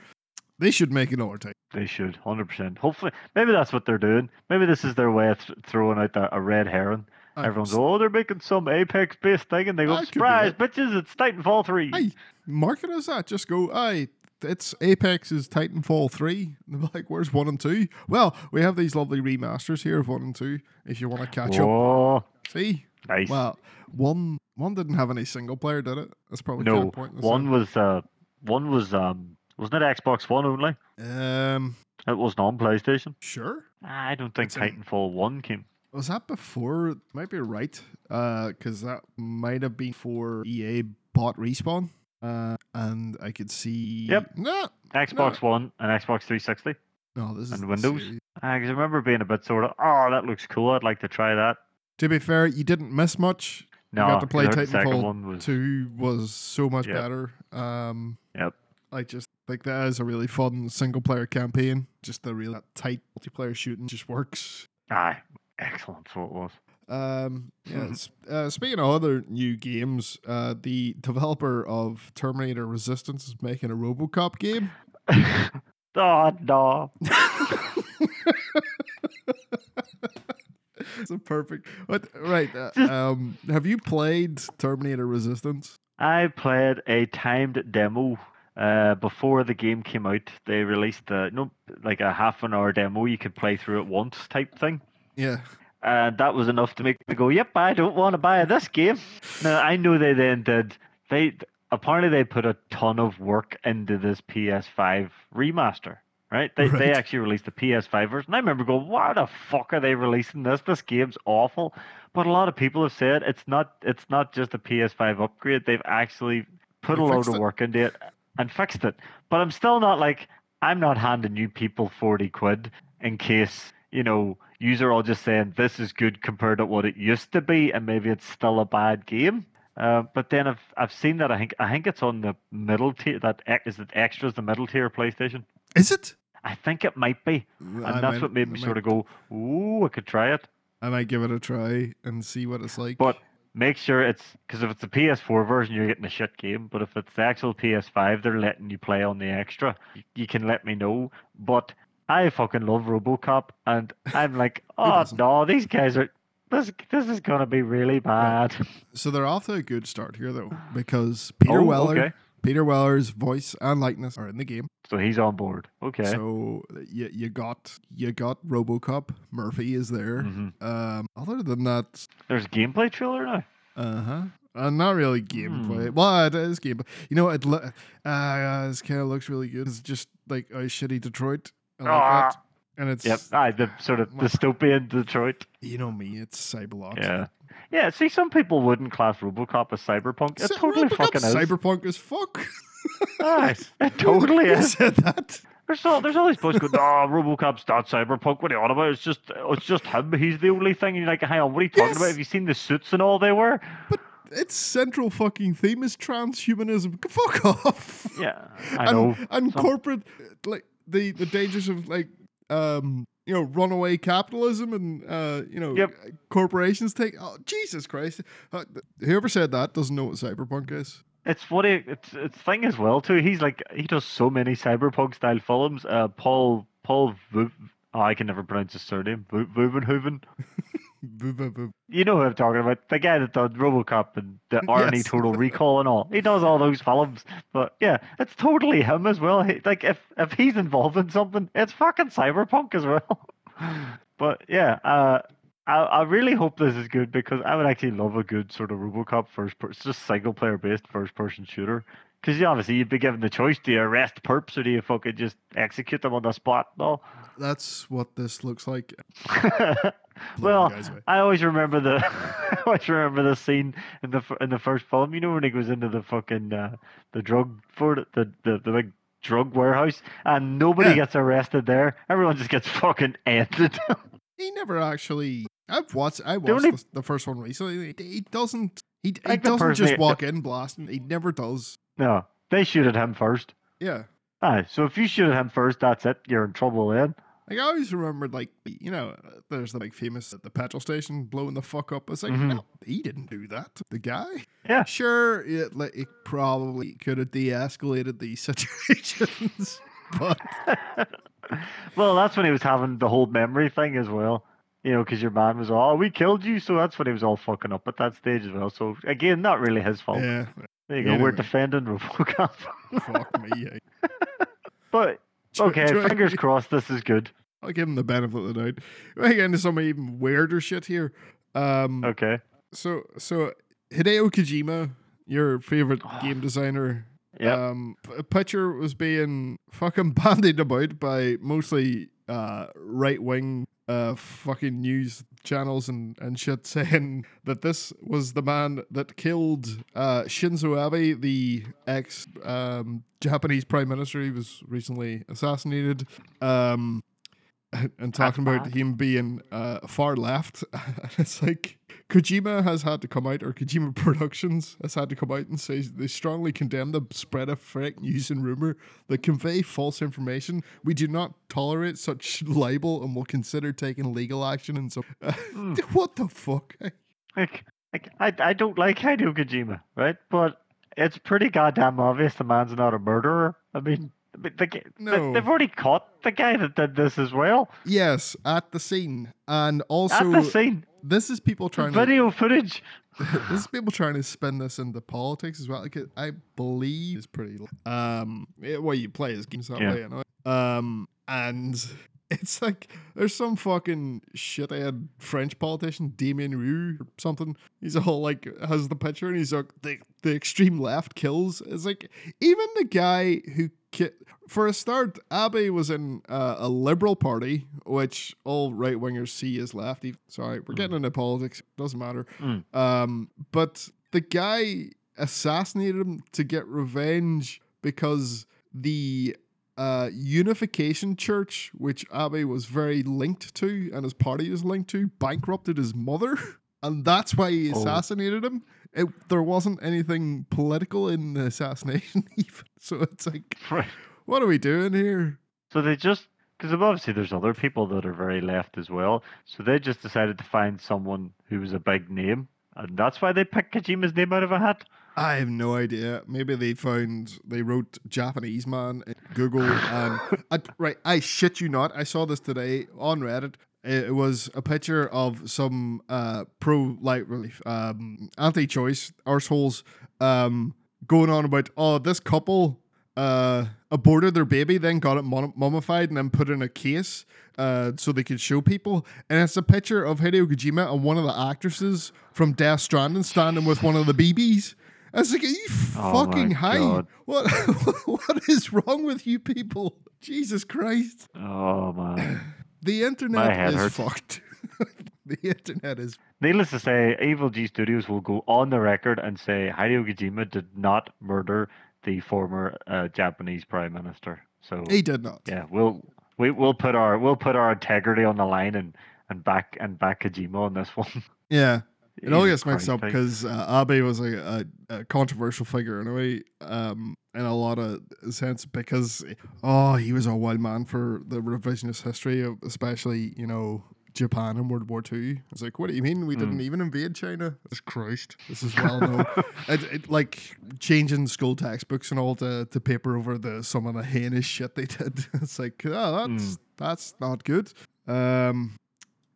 [SPEAKER 1] They should make another type.
[SPEAKER 2] They should, hundred percent. Hopefully, maybe that's what they're doing. Maybe this is their way of th- throwing out the, a red herring.
[SPEAKER 1] Uh,
[SPEAKER 2] Everyone's oh, they're making some Apex-based thing, and they go, surprise,
[SPEAKER 1] it.
[SPEAKER 2] bitches! It's Titanfall three.
[SPEAKER 1] Aye, market as that. Just go, aye, it's Apex's Titanfall 3. (laughs) And they're like, where's 1 and 2? Well, we have these lovely remasters here of 1 and 2 if you want to catch up.
[SPEAKER 2] Oh,
[SPEAKER 1] See?
[SPEAKER 2] nice.
[SPEAKER 1] Well, one one didn't have any single player, did it? That's probably
[SPEAKER 2] no, one
[SPEAKER 1] then.
[SPEAKER 2] was uh, one was um Wasn't it Xbox One only?
[SPEAKER 1] Um,
[SPEAKER 2] It wasn't on PlayStation.
[SPEAKER 1] sure.
[SPEAKER 2] I don't think
[SPEAKER 1] It's in-
[SPEAKER 2] Titanfall One came.
[SPEAKER 1] Was that before? Might be right. Uh, because that might have been for EA bought respawn. Uh, and I could see.
[SPEAKER 2] Yep.
[SPEAKER 1] No,
[SPEAKER 2] Xbox One and Xbox 360.
[SPEAKER 1] no, this is
[SPEAKER 2] And Windows?
[SPEAKER 1] series.
[SPEAKER 2] I remember being a bit sort of, oh, that looks cool. I'd like to try that.
[SPEAKER 1] To be fair, you didn't miss much.
[SPEAKER 2] No,
[SPEAKER 1] got to play
[SPEAKER 2] 'cause the second
[SPEAKER 1] Titanfall
[SPEAKER 2] one was
[SPEAKER 1] Two was so much
[SPEAKER 2] Yep.
[SPEAKER 1] better. Um,
[SPEAKER 2] Yep.
[SPEAKER 1] I just think that is a really fun single player campaign. Just the real tight multiplayer shooting just works.
[SPEAKER 2] aye, excellent. So it was.
[SPEAKER 1] Um, (laughs) yeah, uh, speaking of other new games, uh, the developer of Terminator Resistance is making a RoboCop game. (laughs)
[SPEAKER 2] oh no. (laughs)
[SPEAKER 1] it's a perfect. What? Right. Uh, um, have you played Terminator Resistance?
[SPEAKER 2] I played a timed demo uh, before the game came out. They released a no, like a half an hour demo you could play through at once type thing.
[SPEAKER 1] Yeah.
[SPEAKER 2] And that was enough to make me go, "Yep, I don't want to buy this game." Now I know they then did. They apparently they put a ton of work into this PS5 remaster. Right? They they actually released the PS5 version. I remember going, "Why the fuck are they releasing this? This game's awful." But a lot of people have said it's not. It's not just a PS5 upgrade. They've actually put
[SPEAKER 1] They
[SPEAKER 2] a load of
[SPEAKER 1] it.
[SPEAKER 2] work into it and fixed it. But I'm still not like I'm not handing you people forty quid in case you know user all just saying this is good compared to what it used to be, and maybe it's still a bad game. Uh, but then I've I've seen that I think I think it's on the middle tier. That is it extras the middle tier PlayStation.
[SPEAKER 1] Is it?
[SPEAKER 2] I think it might be, and that's what made me sort of go, "Ooh, I could try it."
[SPEAKER 1] I might give it a try and see what it's like.
[SPEAKER 2] But make sure it's because if it's a PS4 version, you're getting a shit game. But if it's the actual PS5, they're letting you play on the extra. You, you can let me know. But I fucking love RoboCop, and I'm like, (laughs) oh no, these guys are. This this is gonna be really bad.
[SPEAKER 1] so they're off to a good start here, though, (sighs) because Peter
[SPEAKER 2] Oh,
[SPEAKER 1] Weller,
[SPEAKER 2] okay.
[SPEAKER 1] Peter Weller's voice and likeness are in the game.
[SPEAKER 2] So he's on board. Okay.
[SPEAKER 1] So you you got you got RoboCop. Murphy is there.
[SPEAKER 2] Mhm.
[SPEAKER 1] Um, other than that,
[SPEAKER 2] There's a gameplay trailer now.
[SPEAKER 1] uh huh. Uh, not really gameplay.
[SPEAKER 2] Hmm.
[SPEAKER 1] Well, it is gameplay. You know, it lo- uh, this kind of looks really good. It's just like a shitty Detroit. I like
[SPEAKER 2] Ah.
[SPEAKER 1] that. And it's
[SPEAKER 2] Yep. Aye, the sort of dystopian Detroit.
[SPEAKER 1] you know me, it's Cyberlot.
[SPEAKER 2] Yeah. Yeah. See, some people wouldn't class RoboCop as cyberpunk. It
[SPEAKER 1] Cy-
[SPEAKER 2] totally
[SPEAKER 1] RoboCop's
[SPEAKER 2] fucking is.
[SPEAKER 1] Cyberpunk as fuck.
[SPEAKER 2] Aye, (laughs) ah, it totally
[SPEAKER 1] Who
[SPEAKER 2] is.
[SPEAKER 1] said that?
[SPEAKER 2] There's all there's all these posts going, ah, "Oh, RoboCop's not cyberpunk. What are you on about? It's just it's just him. He's the only thing." And you're like, "Hang on, what are you talking
[SPEAKER 1] Yes.
[SPEAKER 2] about? Have you seen the suits and all they wear?"
[SPEAKER 1] But its central fucking theme is transhumanism. Fuck off.
[SPEAKER 2] Yeah, I
[SPEAKER 1] and,
[SPEAKER 2] know.
[SPEAKER 1] And
[SPEAKER 2] Some-
[SPEAKER 1] corporate, like the the dangers of like um you know runaway capitalism and uh you know
[SPEAKER 2] Yep.
[SPEAKER 1] corporations take. Oh Jesus Christ! Uh, whoever said that doesn't know what cyberpunk is.
[SPEAKER 2] It's he, it's it's thing as well too. He's like he does so many cyberpunk style films. Uh, Paul Paul Vu- oh, I can never pronounce his surname. Vu- Vuvenhoven. (laughs) You know who I'm talking about. The guy that did RoboCop and the (laughs) Arnie
[SPEAKER 1] Yes.
[SPEAKER 2] Total Recall and all. He does all those films. But yeah, it's totally him as well. He, like if if he's involved in something, it's fucking cyberpunk as well. (laughs) but yeah, uh, I I really hope this is good because I would actually love a good sort of RoboCop first person, just single player based first person shooter. Because you obviously you'd be given the choice: do you arrest perps or do you fucking just execute them on the spot? No.
[SPEAKER 1] That's what this looks like. (laughs)
[SPEAKER 2] Well. I always remember the (laughs) I always remember the scene in the in the first film. You know when he goes into the fucking uh, the drug for the, the the big drug warehouse and nobody
[SPEAKER 1] Yeah.
[SPEAKER 2] gets arrested there. Everyone just gets fucking ended. (laughs)
[SPEAKER 1] he never actually. I've watched. I watched the, the first one recently. He, he doesn't. He, he doesn't just walk in blasting. He never does.
[SPEAKER 2] No, they shoot at him first.
[SPEAKER 1] Yeah.
[SPEAKER 2] Aye, so if you shoot at him first, that's it. You're in trouble then.
[SPEAKER 1] Like I always remembered, like you know, uh, there's the like famous at the petrol station blowing the fuck up. It's like,
[SPEAKER 2] Mhm.
[SPEAKER 1] no, he didn't do that. The guy,
[SPEAKER 2] Yeah.
[SPEAKER 1] sure, it like it probably could have de-escalated these (laughs) situations, but (laughs)
[SPEAKER 2] well, that's when he was having the whole memory thing as well. You know, because your man was, oh, we killed you. So that's when he was all fucking up at that stage as well. So again, not really his fault.
[SPEAKER 1] yeah,
[SPEAKER 2] There you go. We're defending RoboCop. (laughs)
[SPEAKER 1] fuck me. eh. (laughs)
[SPEAKER 2] but okay,
[SPEAKER 1] try-
[SPEAKER 2] fingers (laughs) crossed. This is good.
[SPEAKER 1] I'll give him the benefit of the doubt. We get into some even weirder shit here. Um,
[SPEAKER 2] Okay.
[SPEAKER 1] so so Hideo Kojima, your favorite
[SPEAKER 2] Oh.
[SPEAKER 1] game designer,
[SPEAKER 2] Yep.
[SPEAKER 1] Um, a picture was being fucking bandied about by mostly uh, right wing uh, fucking news channels and, and shit (laughs) saying that this was the man that killed uh, Shinzo Abe, the ex um, Japanese prime minister. He was recently assassinated. Um, (laughs) and talking about him being uh, far left. (laughs) it's like Kojima has had to come out, or Kojima (laughs) Productions has had to come out and say they strongly condemn the spread of fake news and rumor that convey false information. We do not tolerate such libel and will consider taking legal action. And so, (laughs) hmm. (laughs) what the fuck?
[SPEAKER 2] Like, like I, I don't like Hideo Kojima, right? But it's pretty goddamn obvious the man's not a murderer. I mean, Mean, the,
[SPEAKER 1] No.
[SPEAKER 2] they've already caught the guy that did this as well.
[SPEAKER 1] Yes, at the scene, and also At
[SPEAKER 2] the scene,
[SPEAKER 1] this is people trying to
[SPEAKER 2] video footage. (laughs)
[SPEAKER 1] this is people trying to spin this into politics as well. Like I believe it's pretty. Um, it, well, you play as games that
[SPEAKER 2] Yeah.
[SPEAKER 1] way, you know. Um, and (laughs) it's like there's some fucking shithead French politician, Damien Roux or something. He's all like has the picture and he's like the the extreme left kills. It's like even the guy who. Ki- for a start, Abe was in uh, a liberal party, which all right wingers see as left. Even- Sorry, we're getting into politics. Doesn't matter.
[SPEAKER 2] Mm.
[SPEAKER 1] Um, but the guy assassinated him to get revenge because the uh, Unification Church, which Abe was very linked to and his party is linked to, bankrupted his mother. (laughs) And that's why he
[SPEAKER 2] Oh.
[SPEAKER 1] assassinated him. It, there wasn't anything political in the assassination, (laughs) even. So it's like, what are we doing here?
[SPEAKER 2] So they just because obviously there's other people that are very left as well. So they just decided to find someone who was a big name, and that's why they picked Kojima's name out of a hat.
[SPEAKER 1] I have no idea. Maybe they found they wrote Japanese man in Google and (laughs) I, right. I shit you not. I saw this today on Reddit. It was a picture of some uh, pro light relief, um, anti-choice arseholes um, going on about oh this couple uh, aborted their baby, then got it mum- mummified and then put in a case uh, so they could show people. And it's a picture of Hideo Kojima and one of the actresses from Death Stranding standing with one of the BBs. I was like, are you
[SPEAKER 2] Oh
[SPEAKER 1] fucking high?
[SPEAKER 2] God.
[SPEAKER 1] What (laughs) what is wrong with you people? Jesus Christ.
[SPEAKER 2] Oh man.
[SPEAKER 1] The internet is
[SPEAKER 2] hurts.
[SPEAKER 1] fucked. (laughs) the internet is
[SPEAKER 2] Needless to say, Evil G Studios will go on the record and say Hideo Kojima did not murder the former uh, Japanese prime minister. So
[SPEAKER 1] he did not.
[SPEAKER 2] yeah, we'll we, we'll put our we'll put our integrity on the line and and back and back Kojima on this (laughs) one.
[SPEAKER 1] Yeah. It all gets mixed up because uh, Abe was a, a, a controversial figure in a way, um, in a lot of sense, because oh, he was a wild man for the revisionist history especially you know Japan in World War Two. It's like, what do you mean we didn't even invade China? It's Christ, this is well known. (laughs) it, it, like changing school textbooks and all to, to paper over the some of the heinous shit they did. (laughs) It's like, oh, that's that's not good. Um,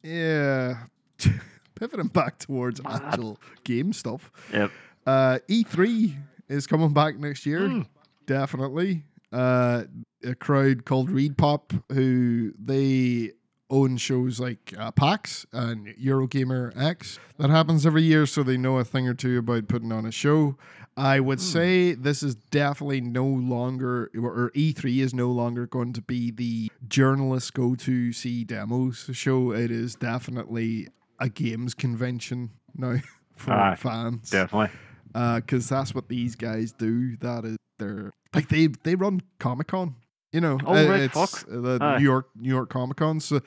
[SPEAKER 1] yeah. (laughs) Pivoting back towards actual game stuff.
[SPEAKER 2] Yep.
[SPEAKER 1] Uh, E3 is coming back next year.
[SPEAKER 2] Mm.
[SPEAKER 1] Definitely. Uh, a crowd called ReedPop, who they own shows like uh, PAX and Eurogamer X. That happens every year, so they know a thing or two about putting on a show. I would say this is definitely no longer, or E3 is no longer going to be the journalists go to see demos show. It is definitely a games convention now (laughs) for
[SPEAKER 2] Aye,
[SPEAKER 1] fans
[SPEAKER 2] Definitely.
[SPEAKER 1] because that's what these guys do. That is their like they they run Comic Con. You know,
[SPEAKER 2] Oh,
[SPEAKER 1] uh, it's
[SPEAKER 2] fuck.
[SPEAKER 1] the
[SPEAKER 2] Aye.
[SPEAKER 1] New York New York Comic Con. So,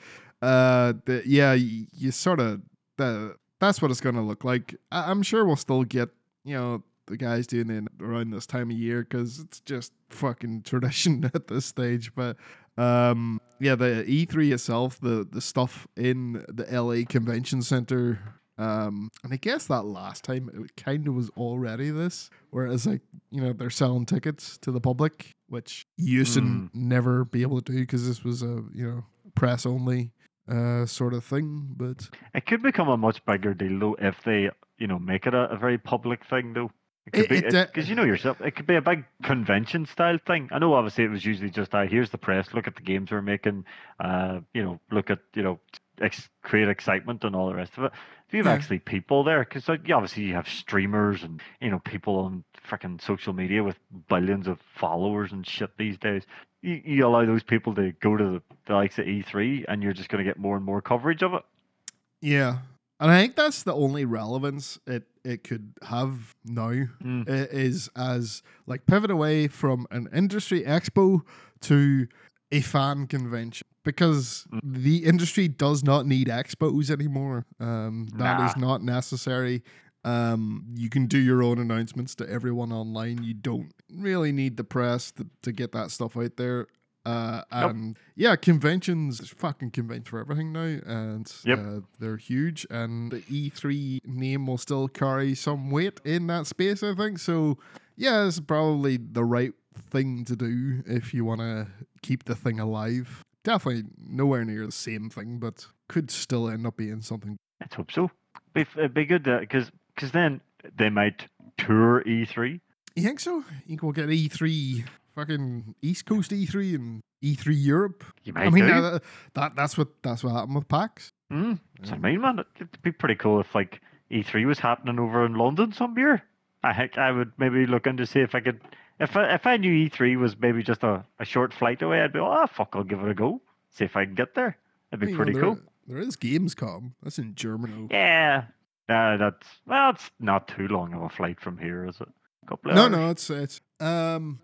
[SPEAKER 1] uh, the, yeah, you, you sort of that that's what it's gonna look like. I, I'm sure we'll still get you know the guys doing it around this time of year because it's just fucking (laughs) tradition (laughs) at this stage. But um, yeah, the E3 itself, the the stuff in the LA Convention Center. Um, and I guess that last time it kind of was already this, whereas like you know they're selling tickets to the public, which you used to never be able to do because this was a you know press only uh sort of thing. But
[SPEAKER 2] It could become a much bigger deal though if they, you know, make it a, a very public thing though. It could
[SPEAKER 1] It-
[SPEAKER 2] be
[SPEAKER 1] it de-
[SPEAKER 2] because you know yourself, it could be a big convention style thing. I know obviously it was usually just uh, here's the press, look at the games we're making, uh, you know, look at you know ex- create excitement and all the rest of it. If you have
[SPEAKER 1] Yeah.
[SPEAKER 2] actually people there, because like, obviously you have streamers and you know people on freaking social media with billions of followers and shit these days. You, you allow those people to go to the, the likes of E3, and you're just going to get more and more coverage of it.
[SPEAKER 1] Yeah. And I think that's the only relevance it, it could have now
[SPEAKER 2] Mm.
[SPEAKER 1] is as like pivot away from an industry expo to a fan convention because
[SPEAKER 2] Mm.
[SPEAKER 1] the industry does not need expos anymore. Um, that is
[SPEAKER 2] Nah.
[SPEAKER 1] not necessary. Um, you can do your own announcements to everyone online. You don't really need the press to, to get that stuff out there. Uh,
[SPEAKER 2] Nope.
[SPEAKER 1] and yeah, conventions, fucking conventions for everything now, and
[SPEAKER 2] Yep.
[SPEAKER 1] uh, they're huge. And the E3 name will still carry some weight in that space, I think. So yeah, it's probably the right thing to do if you want to keep the thing alive. Definitely nowhere near the same thing, but could still end up being something.
[SPEAKER 2] Let's hope so. It'd be good because because then they might tour E E3.
[SPEAKER 1] You think so? You think we'll get E3, fucking East Coast E3 and E3 Europe.
[SPEAKER 2] You might
[SPEAKER 1] I mean, that, that that's what that's what happened with PAX.
[SPEAKER 2] Mm, what I mean, man. It'd be pretty cool if like E3 was happening over in London some year. I think I would maybe look into see if I could. If I, if I knew E3 was maybe just a, a short flight away, I'd be, oh fuck, I'll give it a go. See if I can get there. That'd be
[SPEAKER 1] You know,
[SPEAKER 2] pretty
[SPEAKER 1] there-
[SPEAKER 2] cool.
[SPEAKER 1] There is Gamescom. That's in Germany.
[SPEAKER 2] Yeah, uh, that's well, it's not too long of a flight from here, is it? couple of
[SPEAKER 1] No,
[SPEAKER 2] hours.
[SPEAKER 1] no, it's it's um,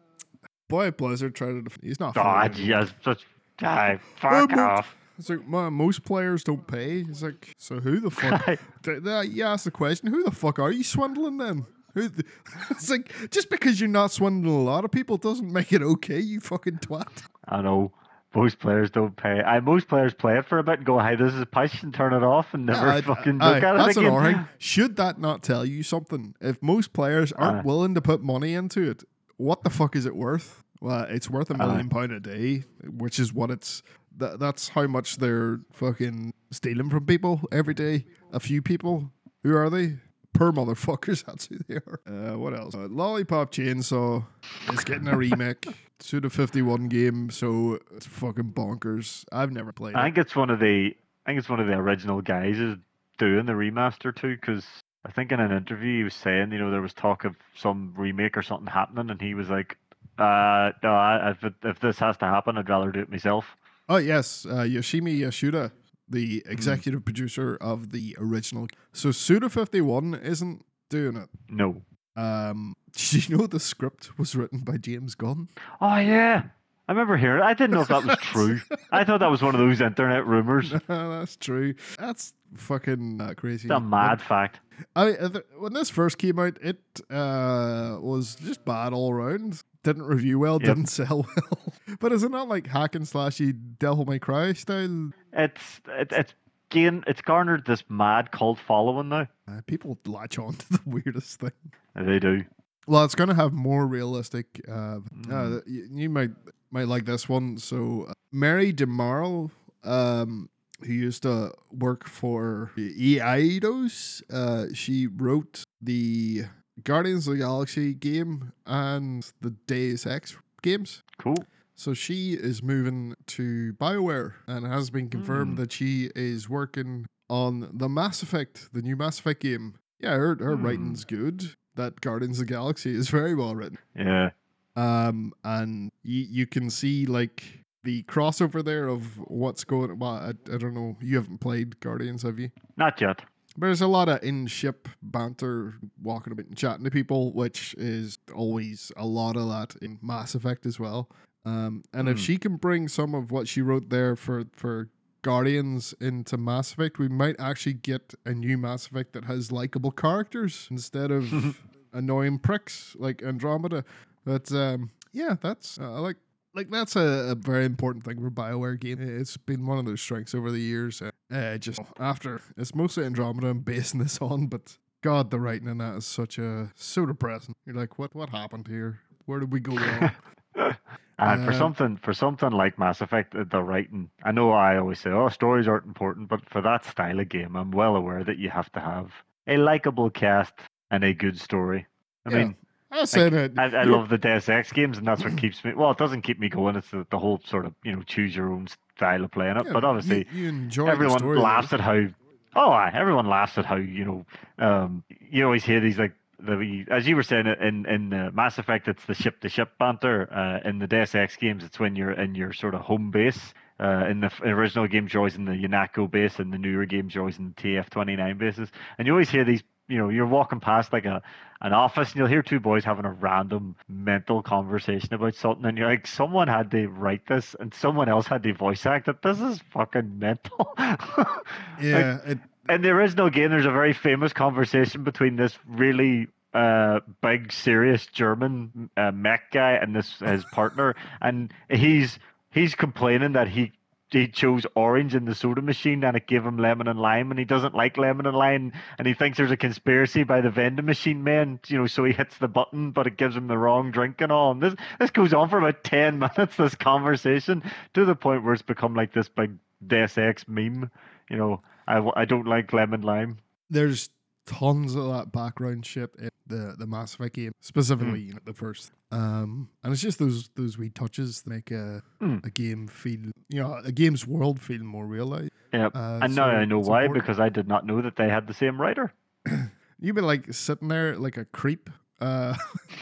[SPEAKER 1] boy Blizzard tried to. Def- he's not. Fair.
[SPEAKER 2] yes, just die, fuck
[SPEAKER 1] but-
[SPEAKER 2] off.
[SPEAKER 1] It's like "Ma- most players don't pay. It's like so who the fuck? (laughs) Th- th- you ask the question, who the fuck are you swindling then? (laughs) It's like just because you're not swindling a lot of people doesn't make it okay. You fucking twat.
[SPEAKER 2] I know most players don't pay. I most players play it for a bit and go, "Hey, this is pish," and turn it off and never fucking
[SPEAKER 1] aye,
[SPEAKER 2] look at
[SPEAKER 1] that's
[SPEAKER 2] it again.
[SPEAKER 1] another thing. (laughs) Should that not tell you something? If most players aren't
[SPEAKER 2] Aye.
[SPEAKER 1] willing to put money into it, what the fuck is it worth? Well, it's worth a
[SPEAKER 2] Aye.
[SPEAKER 1] million pound a day, which is what it's. That, that's how much they're fucking stealing from people every day. A few people. Who are they? Per motherfuckers. That's who they are. Uh, what else? Uh, Lollipop Chainsaw is getting a remake. (laughs) Suda 51 game, so it's fucking bonkers. I've never played
[SPEAKER 2] I
[SPEAKER 1] it.
[SPEAKER 2] think it's one of the I think it's one of the original guys is doing the remaster too, because I think in an interview he was saying, you know, there was talk of some remake or something happening, and he was like, uh, no, I, if it, if this has to happen, I'd rather do it myself.
[SPEAKER 1] Oh yes, uh, Yoshimi Yasuda, the
[SPEAKER 2] Hmm.
[SPEAKER 1] executive producer of the original. So Suda Fifty One isn't doing it.
[SPEAKER 2] No.
[SPEAKER 1] Um, (laughs) did you know the script was written by James Gunn?
[SPEAKER 2] Oh yeah, I remember hearing. it. I didn't know if that was (laughs) true. I thought that was one of those internet rumors. (laughs) It's
[SPEAKER 1] That's true. That's fucking uh, crazy.
[SPEAKER 2] a mad fact.
[SPEAKER 1] I, I th- when this first came out, it uh, was just bad all around. Didn't review well,
[SPEAKER 2] Yep.
[SPEAKER 1] didn't (laughs) sell well. but is it not like hack and slashy Devil May Cry style?
[SPEAKER 2] It's it, it's gain it's garnered this mad cult following now.
[SPEAKER 1] Uh, people latch on to (laughs) the weirdest thing.
[SPEAKER 2] They do.
[SPEAKER 1] Well, it's going to have more realistic. Uh, uh,
[SPEAKER 2] Mm.
[SPEAKER 1] you, you might might like this one. So, uh, Mary DeMarle, um, who used to work for EIDOS, uh, she wrote the Guardians of the Galaxy game and the Deus Ex games.
[SPEAKER 2] Cool.
[SPEAKER 1] So she is moving to BioWare and has been confirmed
[SPEAKER 2] Mm.
[SPEAKER 1] that she is working on the Mass Effect, the new Mass Effect game. Yeah, her, her
[SPEAKER 2] Hmm.
[SPEAKER 1] writing's good. That Guardians of the Galaxy is very well written.
[SPEAKER 2] Yeah.
[SPEAKER 1] Um, and you, you can see like the crossover there of what's going Well, I, I don't know. You haven't played Guardians, have you?
[SPEAKER 2] Not yet.
[SPEAKER 1] There's a lot of in ship banter, walking about and chatting to people, which is always a lot of that in Mass Effect as well. Um, and if
[SPEAKER 2] Hmm.
[SPEAKER 1] she can bring some of what she wrote there for for Guardians into Mass Effect, we might actually get a new Mass Effect that has likable characters instead of (laughs) annoying pricks like Andromeda. But um, yeah, that's uh, I like like that's a, a very important thing for Bioware game. It's been one of their strengths over the years. Uh, just after it's mostly Andromeda I'm basing this on, but God, the writing in that is such a so depressing. You're like, what what happened here? Where did we go wrong? (laughs)
[SPEAKER 2] And for
[SPEAKER 1] Uh,
[SPEAKER 2] something for something like Mass Effect, uh, the writing. I know I always say, "Oh, stories aren't important," but for that style of game, I'm well aware that you have to have a likable cast and a good story. I
[SPEAKER 1] Yeah.
[SPEAKER 2] mean,
[SPEAKER 1] I was saying it.
[SPEAKER 2] I, I love the Deus Ex games, and that's what (clears throat) keeps me. Well, it doesn't keep me going. It's the, the whole sort of you know choose your own style of playing it.
[SPEAKER 1] Yeah,
[SPEAKER 2] but obviously,
[SPEAKER 1] you, you
[SPEAKER 2] everyone
[SPEAKER 1] story, though.
[SPEAKER 2] laughs at how. Oh, aye, everyone laughs at how you know. Um, you always hear these like the as you were saying in in uh, Mass Effect, it's the ship to ship banter. Uh, in the Deus Ex games, it's when you're in your sort of home base. Uh, in the original games, you're always in the UNATCO base, and the newer games, you're always in the TF29 bases. And you always hear these. You know, you're walking past like a an office, and you'll hear two boys having a random mental conversation about something, and you're like, someone had to write this, and someone else had to voice act it. This is fucking mental. (laughs) Like,
[SPEAKER 1] Yeah, it,
[SPEAKER 2] in the original game, there's a very famous conversation between this really uh, big, serious German uh, mech guy and this his partner, and he's he's complaining that he he chose orange in the soda machine and it gave him lemon and lime, and he doesn't like lemon and lime, and he thinks there's a conspiracy by the vending machine men, you know, so he hits the button, but it gives him the wrong drink and all. And this this goes on for about ten (laughs) minutes. This conversation to the point where it's become like this big Deus Ex meme. You know, I, I don't like lemon lime.
[SPEAKER 1] there's tons of that background shit in the the Mass Effect game, specifically
[SPEAKER 2] Hmm.
[SPEAKER 1] you know, the first. Um, and it's just those those wee touches that make a
[SPEAKER 2] Hmm.
[SPEAKER 1] a game feel, you know, a game's world feel more real.
[SPEAKER 2] Yeah,
[SPEAKER 1] Uh,
[SPEAKER 2] and now I know why
[SPEAKER 1] important.
[SPEAKER 2] because I did not know that they had the same writer. (coughs)
[SPEAKER 1] You've been like sitting there like a creep, uh, (laughs) (laughs)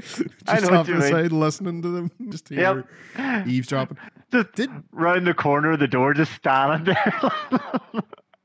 [SPEAKER 1] just
[SPEAKER 2] I know
[SPEAKER 1] off the
[SPEAKER 2] mean.
[SPEAKER 1] side listening to them, (laughs) just hear
[SPEAKER 2] Yep.
[SPEAKER 1] eavesdropping.
[SPEAKER 2] Just
[SPEAKER 1] Did
[SPEAKER 2] round the corner of the door, just standing there.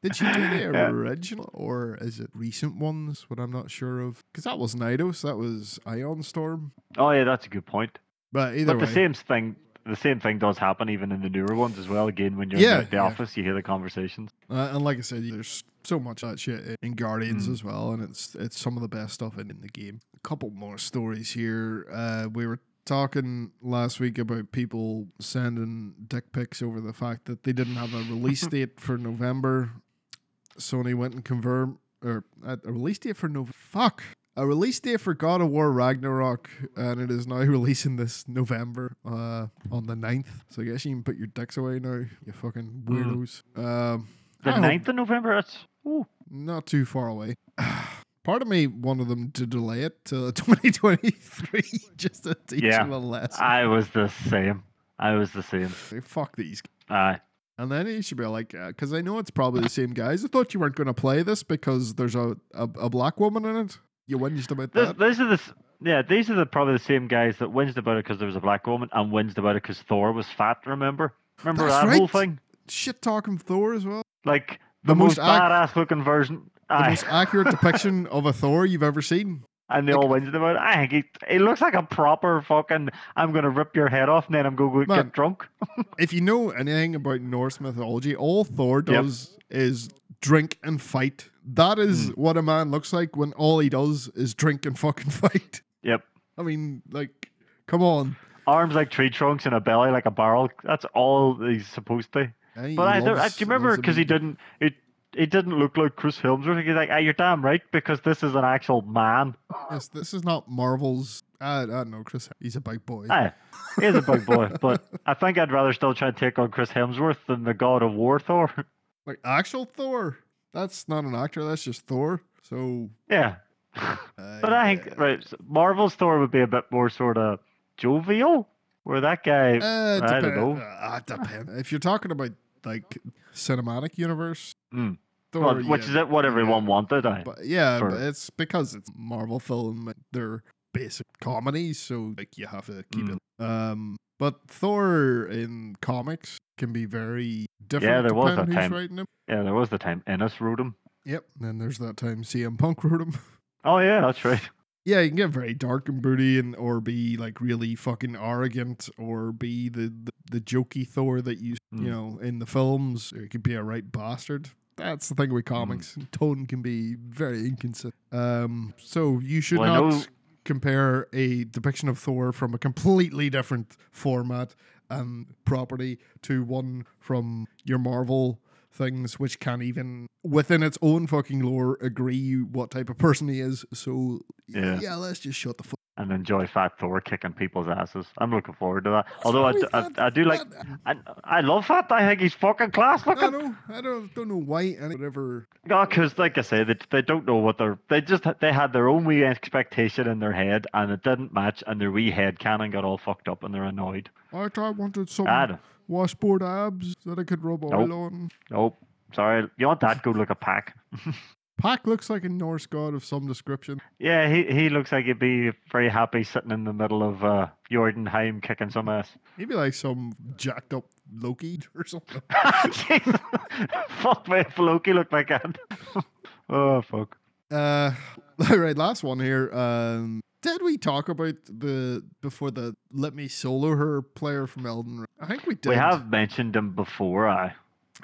[SPEAKER 1] Did she do the (laughs)
[SPEAKER 2] Yeah.
[SPEAKER 1] original or is it recent ones? What I'm not sure of because that wasn't Eidos, that was Ion Storm.
[SPEAKER 2] oh yeah, that's a good point.
[SPEAKER 1] But either
[SPEAKER 2] But
[SPEAKER 1] way,
[SPEAKER 2] the same thing, the same thing does happen even in the newer ones as well. Again, when you're
[SPEAKER 1] Yeah,
[SPEAKER 2] in the, the
[SPEAKER 1] yeah.
[SPEAKER 2] office, you hear the conversations.
[SPEAKER 1] Uh, and like I said, there's so much of that shit in Guardians
[SPEAKER 2] Mm.
[SPEAKER 1] as well, and it's it's some of the best stuff in, in the game. A couple more stories here. Uh, we were talking last week about people sending dick pics over the fact that they didn't have a release (laughs) date for November. Sony went and confirmed, or uh, a release date for no fuck. A release date for God of War Ragnarok, and it is now (laughs) releasing this November uh, on the 9th. So I guess you can put your dicks away now, you fucking weirdos. Um,
[SPEAKER 2] The
[SPEAKER 1] I
[SPEAKER 2] 9th of November. That's ooh,
[SPEAKER 1] not too far away. (sighs) Part of me wanted them to delay it to (laughs) 2023 (laughs) just to teach
[SPEAKER 2] Yeah.
[SPEAKER 1] them a lesson.
[SPEAKER 2] I was the same. I was the same.
[SPEAKER 1] Fuck these.
[SPEAKER 2] Aye.
[SPEAKER 1] And then you should be like, uh, because I know it's probably the same guys. I thought you weren't going to play this because there's a, a, a black woman in it. You whinged about
[SPEAKER 2] This,
[SPEAKER 1] that.
[SPEAKER 2] these are the yeah, these are the probably the same guys that whinged about it because there was a black woman and whinged about it because Thor was fat. Remember? Remember
[SPEAKER 1] That's
[SPEAKER 2] that whole thing?
[SPEAKER 1] Shit talking Thor as well.
[SPEAKER 2] Like
[SPEAKER 1] The
[SPEAKER 2] the,
[SPEAKER 1] most
[SPEAKER 2] most,
[SPEAKER 1] ac-
[SPEAKER 2] badass looking version.
[SPEAKER 1] The
[SPEAKER 2] Aye.
[SPEAKER 1] most accurate depiction (laughs) of a Thor you've ever seen.
[SPEAKER 2] And they all whinged about it. I think he, he looks like a proper fucking. I'm gonna rip your head off and then I'm gonna go
[SPEAKER 1] Man.
[SPEAKER 2] get drunk. (laughs)
[SPEAKER 1] If you know anything about Norse mythology, all Thor
[SPEAKER 2] Yep.
[SPEAKER 1] does is drink and fight. That
[SPEAKER 2] is
[SPEAKER 1] is what a man looks like when all he does is drink and fucking (laughs) fight.
[SPEAKER 2] Yep.
[SPEAKER 1] I mean, like, come on.
[SPEAKER 2] Arms like tree trunks and a belly like a barrel. That's all he's supposed to.
[SPEAKER 1] Eh,
[SPEAKER 2] But I, I do you remember because he didn't. It he didn't look like Chris Hemsworth. He's like, ah, you're damn right because this is an actual man.
[SPEAKER 1] Yes, this is not Marvel's. I, I don't know, Chris. He's a big boy.
[SPEAKER 2] Aye, he's a big boy, (laughs) but I think I'd rather still try and take on Chris Hemsworth than the God of War Thor. (laughs)
[SPEAKER 1] Like actual Thor. That's not an actor. That's just Thor. So,
[SPEAKER 2] yeah,
[SPEAKER 1] uh,
[SPEAKER 2] but I think right, Marvel's Thor would be a bit more sort of jovial, where that guy.
[SPEAKER 1] Uh,
[SPEAKER 2] I don't know.
[SPEAKER 1] Uh, it depends. If you're talking about like cinematic universe,
[SPEAKER 2] Mm. Which
[SPEAKER 1] yeah,
[SPEAKER 2] is? What everyone
[SPEAKER 1] yeah.
[SPEAKER 2] wanted. I.
[SPEAKER 1] But yeah,
[SPEAKER 2] for-
[SPEAKER 1] but it's because it's Marvel film. They're basic comedies, so like you have to keep
[SPEAKER 2] Mm.
[SPEAKER 1] it. Um, but Thor in comics can be very different.
[SPEAKER 2] Yeah, there was that time. Yeah, there was the time Ennis wrote him.
[SPEAKER 1] Yep. And then there's that time CM Punk (laughs) wrote him.
[SPEAKER 2] Oh yeah, that's right.
[SPEAKER 1] Yeah, you can get very dark and broody, and or be like really fucking arrogant, or be the the, the jokey Thor that you
[SPEAKER 2] Mm.
[SPEAKER 1] you know in the films. You could be a right bastard. That's the thing
[SPEAKER 2] Mm.
[SPEAKER 1] with comics. Tone can be very inconsistent. Um, so you should
[SPEAKER 2] Well,
[SPEAKER 1] not compare a depiction of Thor from a completely different format and property to one from your Marvel things which can't even within its own fucking lore agree what type of person he is. So
[SPEAKER 2] Yeah.
[SPEAKER 1] yeah, let's just shut the fuck.
[SPEAKER 2] and enjoy Fat Thor kicking people's asses. I'm looking forward to that. Although I, I, I do like,
[SPEAKER 1] uh,
[SPEAKER 2] I, I love Fat. I think he's fucking class
[SPEAKER 1] I
[SPEAKER 2] looking.
[SPEAKER 1] know. I don't don't know why and whatever.
[SPEAKER 2] No, because like I say, they, they don't know what they're. They just they had their own wee expectation in their head, and it didn't match, and their wee head canon got all fucked up, and they're annoyed.
[SPEAKER 1] I I wanted some
[SPEAKER 2] I
[SPEAKER 1] washboard abs that I could rub oil on.
[SPEAKER 2] Nope. Sorry, you want that? Go look at Pack. (laughs)
[SPEAKER 1] Pack looks like a Norse god of some description.
[SPEAKER 2] Yeah, he he looks like he'd be very happy sitting in the middle of uh, Jotunheim kicking some ass.
[SPEAKER 1] Maybe like some jacked up Loki (laughs) or something. (laughs)
[SPEAKER 2] Fuck me, if Loki looked like that. oh fuck.
[SPEAKER 1] Uh, all right, last one here. Um, did we talk about the before the let me solo her player from Elden Ring? I think we did.
[SPEAKER 2] We have mentioned him before, I.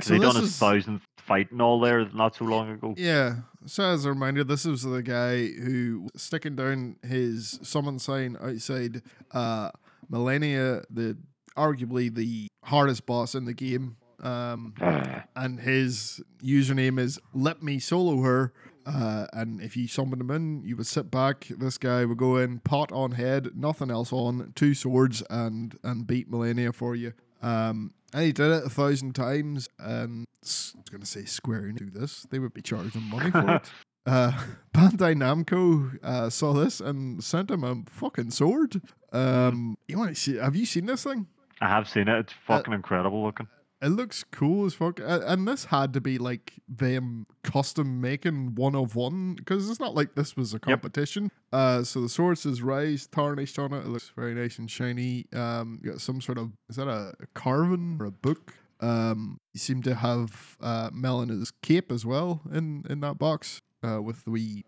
[SPEAKER 1] So
[SPEAKER 2] he
[SPEAKER 1] this
[SPEAKER 2] done his
[SPEAKER 1] is-
[SPEAKER 2] thousandth fight and all there not so long ago.
[SPEAKER 1] Yeah. So as a reminder, this was the guy who sticking down his summon sign outside uh Malenia, the arguably the hardest boss in the game. Um (sighs) and his username is let me solo her. Uh, and if you summoned him in, you would sit back. This guy would go in, pot on head, nothing else on, two swords, and and beat Malenia for you. Um, and he did it a thousand times. And I was going to say Square do this; they would be charging money for it. (laughs) Uh, (laughs) Bandai Namco uh, saw this and sent him a fucking sword. Um, you want to see? Have you seen this thing?
[SPEAKER 2] I have seen it. It's
[SPEAKER 1] Uh,
[SPEAKER 2] fucking incredible looking.
[SPEAKER 1] It looks cool as fuck, and this had to be like them custom making one of one because it's not like this was a competition. Uh, so the sword says raised, tarnished on it. It looks very nice and shiny. Um, you got some sort of is that a, carving or a book? Um, you seem to have uh Melina's cape as well in in that box. Uh, with the wee,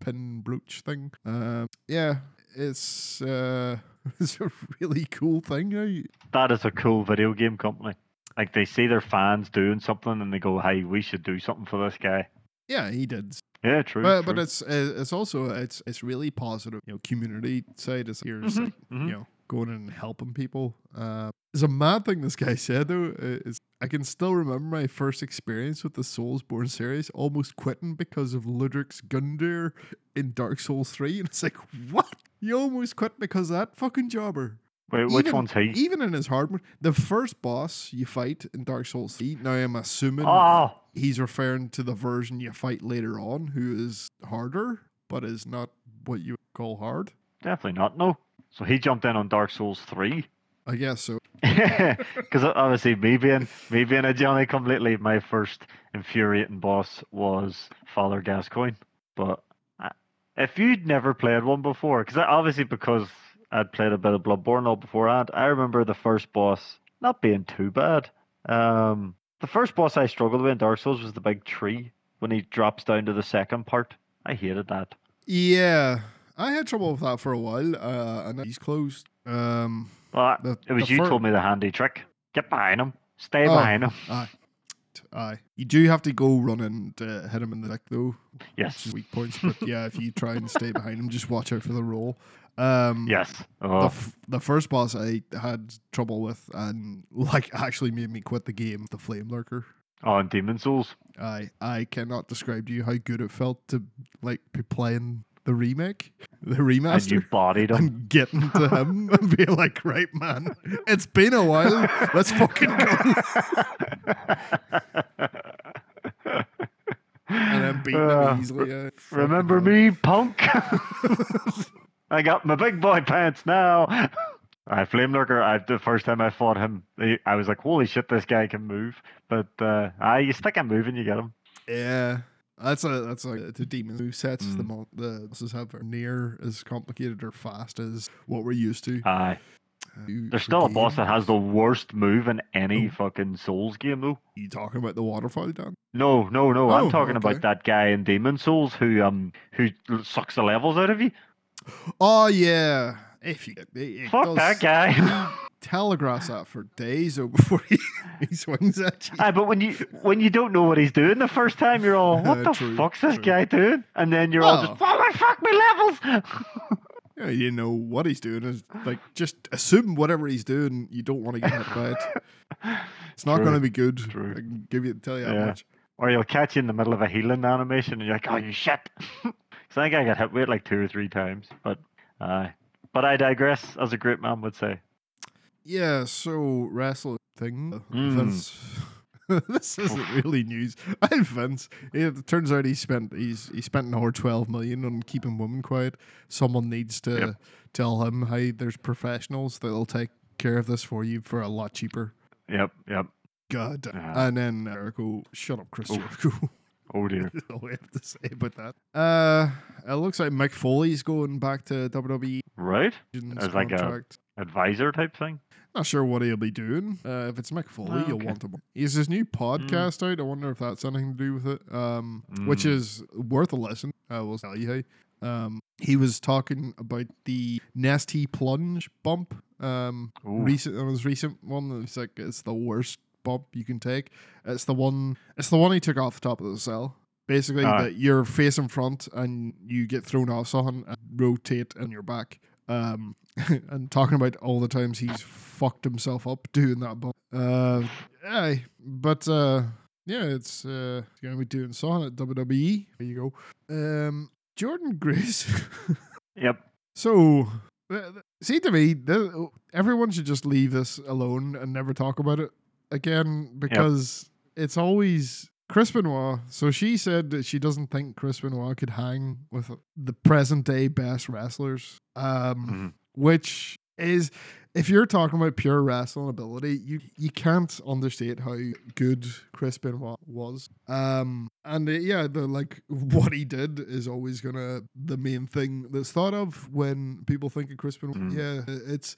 [SPEAKER 1] pin brooch thing. Um, yeah, it's uh, (laughs) it's a really cool thing. I,
[SPEAKER 2] That is a cool video game company. Like they see their fans doing something and they go, "Hey, we should do something for this guy."
[SPEAKER 1] yeah, he did
[SPEAKER 2] Yeah, true.
[SPEAKER 1] but but it's uh, it's also it's it's really positive. You know, community side is here,
[SPEAKER 2] Mhm,
[SPEAKER 1] you
[SPEAKER 2] mhm.
[SPEAKER 1] know, going in and helping people. Uh, it's a mad thing this guy said though. Is I can still remember my first experience with the Soulsborne series, almost quitting because of Iudex Gundyr in Dark Souls three, (laughs) and it's like what? You almost quit because of that fucking jobber.
[SPEAKER 2] Wait, which
[SPEAKER 1] even-
[SPEAKER 2] one's he?
[SPEAKER 1] Even in his hard mode, the first boss you fight in Dark Souls 3, now I'm assuming
[SPEAKER 2] Oh,
[SPEAKER 1] he's referring to the version you fight later on, who is harder, but is not what you call hard.
[SPEAKER 2] definitely not. No. So he jumped in on Dark Souls three.
[SPEAKER 1] I guess so. (laughs)
[SPEAKER 2] Because obviously, me being me being a Johnny come lately, my first infuriating boss was Father Gascoigne. But I- if you'd never played one before, because uh, obviously because I'd played a bit of Bloodborne all beforehand, I remember the first boss not being too bad. Um, the first boss I struggled with in Dark Souls was the big tree when he drops down to the second part. I hated that.
[SPEAKER 1] Yeah, I had trouble with that for a while, uh, and he's closed. Um,
[SPEAKER 2] Well,
[SPEAKER 1] the,
[SPEAKER 2] it was you
[SPEAKER 1] fir-
[SPEAKER 2] told me the handy trick. Get behind him. Stay
[SPEAKER 1] Oh.
[SPEAKER 2] behind him.
[SPEAKER 1] Aye. Aye. You do have to go run and uh, hit him in the neck, though.
[SPEAKER 2] Yes.
[SPEAKER 1] weak points. But yeah, if you try and stay behind him, just watch out for the roll. Um,
[SPEAKER 2] Yes.
[SPEAKER 1] the,
[SPEAKER 2] Oh,
[SPEAKER 1] f- the first boss I had trouble with and like actually made me quit the game, the Flame Lurker.
[SPEAKER 2] oh, and Demon's Souls.
[SPEAKER 1] I I cannot describe to you how good it felt to like be playing the remake, the remaster.
[SPEAKER 2] And you bodied him. (laughs)
[SPEAKER 1] and getting to him (laughs) and being like, right, man, it's been a while. Let's fucking go. (laughs) And then beating
[SPEAKER 2] Uh,
[SPEAKER 1] him easily. uh,
[SPEAKER 2] Remember me, punk? I got my big boy pants now. (laughs) I Flame Lurker. I, the first time I fought him, I- I was like, "Holy shit, this guy can move!" But uh, I, you stick him moving, you get him.
[SPEAKER 1] Yeah. That's a that's like the demon move sets. The
[SPEAKER 2] Mm.
[SPEAKER 1] mo- the this is have near as complicated or fast as what we're used to.
[SPEAKER 2] Aye.
[SPEAKER 1] Uh,
[SPEAKER 2] There's still a boss that has the worst move in any
[SPEAKER 1] Oh.
[SPEAKER 2] fucking Souls game, though.
[SPEAKER 1] You talking about the waterfall, Dan?
[SPEAKER 2] No, no, no.
[SPEAKER 1] Oh,
[SPEAKER 2] I'm talking
[SPEAKER 1] okay.
[SPEAKER 2] about that guy in Demon's Souls who um who sucks the levels out of you.
[SPEAKER 1] Oh yeah. If you it, it
[SPEAKER 2] Fuck that guy.
[SPEAKER 1] telegraphs that for days though (laughs) before he, he swings at you.
[SPEAKER 2] Aye, but when you when you don't know what he's doing the first time, you're all, "What
[SPEAKER 1] Uh,
[SPEAKER 2] the
[SPEAKER 1] true,
[SPEAKER 2] fuck's this
[SPEAKER 1] true.
[SPEAKER 2] guy doing?" And then you're all just, "Oh my fuck, me levels!" (laughs)
[SPEAKER 1] Yeah, you know what he's doing is like just assume whatever he's doing. You don't want to get hit by it. It's not going to be good.
[SPEAKER 2] true.
[SPEAKER 1] I can give you tell you that
[SPEAKER 2] Yeah.
[SPEAKER 1] much.
[SPEAKER 2] Or he'll catch you in the middle of a healing animation and you're like, oh, you shit. (laughs) so I think I got hit with like two or three times. But uh, but I digress, as a great man would say.
[SPEAKER 1] Yeah, so wrestling thing.
[SPEAKER 2] Mm.
[SPEAKER 1] Vince. (laughs) this isn't really news. (laughs) I Vince. It turns out he spent he's he spent another twelve million on keeping women quiet. Someone needs to
[SPEAKER 2] Yep.
[SPEAKER 1] tell him, hey, there's professionals that'll take care of this for you for a lot cheaper.
[SPEAKER 2] Yep, yep.
[SPEAKER 1] God.
[SPEAKER 2] Yeah.
[SPEAKER 1] And then Jericho, shut up, Chris. Jericho. (laughs)
[SPEAKER 2] Oh dear.
[SPEAKER 1] That's (laughs) all we have to say about that. Uh, it looks like Mick Foley's going back to WWE.
[SPEAKER 2] Right? As like a-
[SPEAKER 1] contract.
[SPEAKER 2] Advisor type thing.
[SPEAKER 1] Not sure what he'll be doing. Uh, if it's Mick Foley,
[SPEAKER 2] Ah,
[SPEAKER 1] you'll
[SPEAKER 2] okay.
[SPEAKER 1] want him. He has his new podcast out. I wonder if that's anything to do with it. Um, which
[SPEAKER 2] Mm.
[SPEAKER 1] is worth a listen. I will tell you. Hey, um, he was talking about the Nestea Plunge bump. Um,
[SPEAKER 2] Ooh.
[SPEAKER 1] recent on his recent one. It's like it's the worst bump you can take. It's the one. It's the one he took off the top of the cell. Basically,
[SPEAKER 2] Ah.
[SPEAKER 1] that you're face in front and you get thrown off something and rotate on your back. Um, (laughs) and talking about all the times he's fucked himself up doing that bump. Uh, aye, but uh, yeah, it's uh, gonna be doing something at WWE. There you go. Um, Jordynne Grace. (laughs)
[SPEAKER 2] Yep.
[SPEAKER 1] So, th- see to me, everyone should just leave this alone and never talk about it again because it's always Chris Benoit. So she said that she doesn't think Chris Benoit could hang with the present day best wrestlers. Um,
[SPEAKER 2] Mhm.
[SPEAKER 1] which is if you're talking about pure wrestling ability, you you can't understate how good Chris Benoit was. Um, and uh, yeah, the like (laughs) what he did is always gonna the main thing that's thought of when people think of Chris Benoit.
[SPEAKER 2] Mm.
[SPEAKER 1] Yeah, it's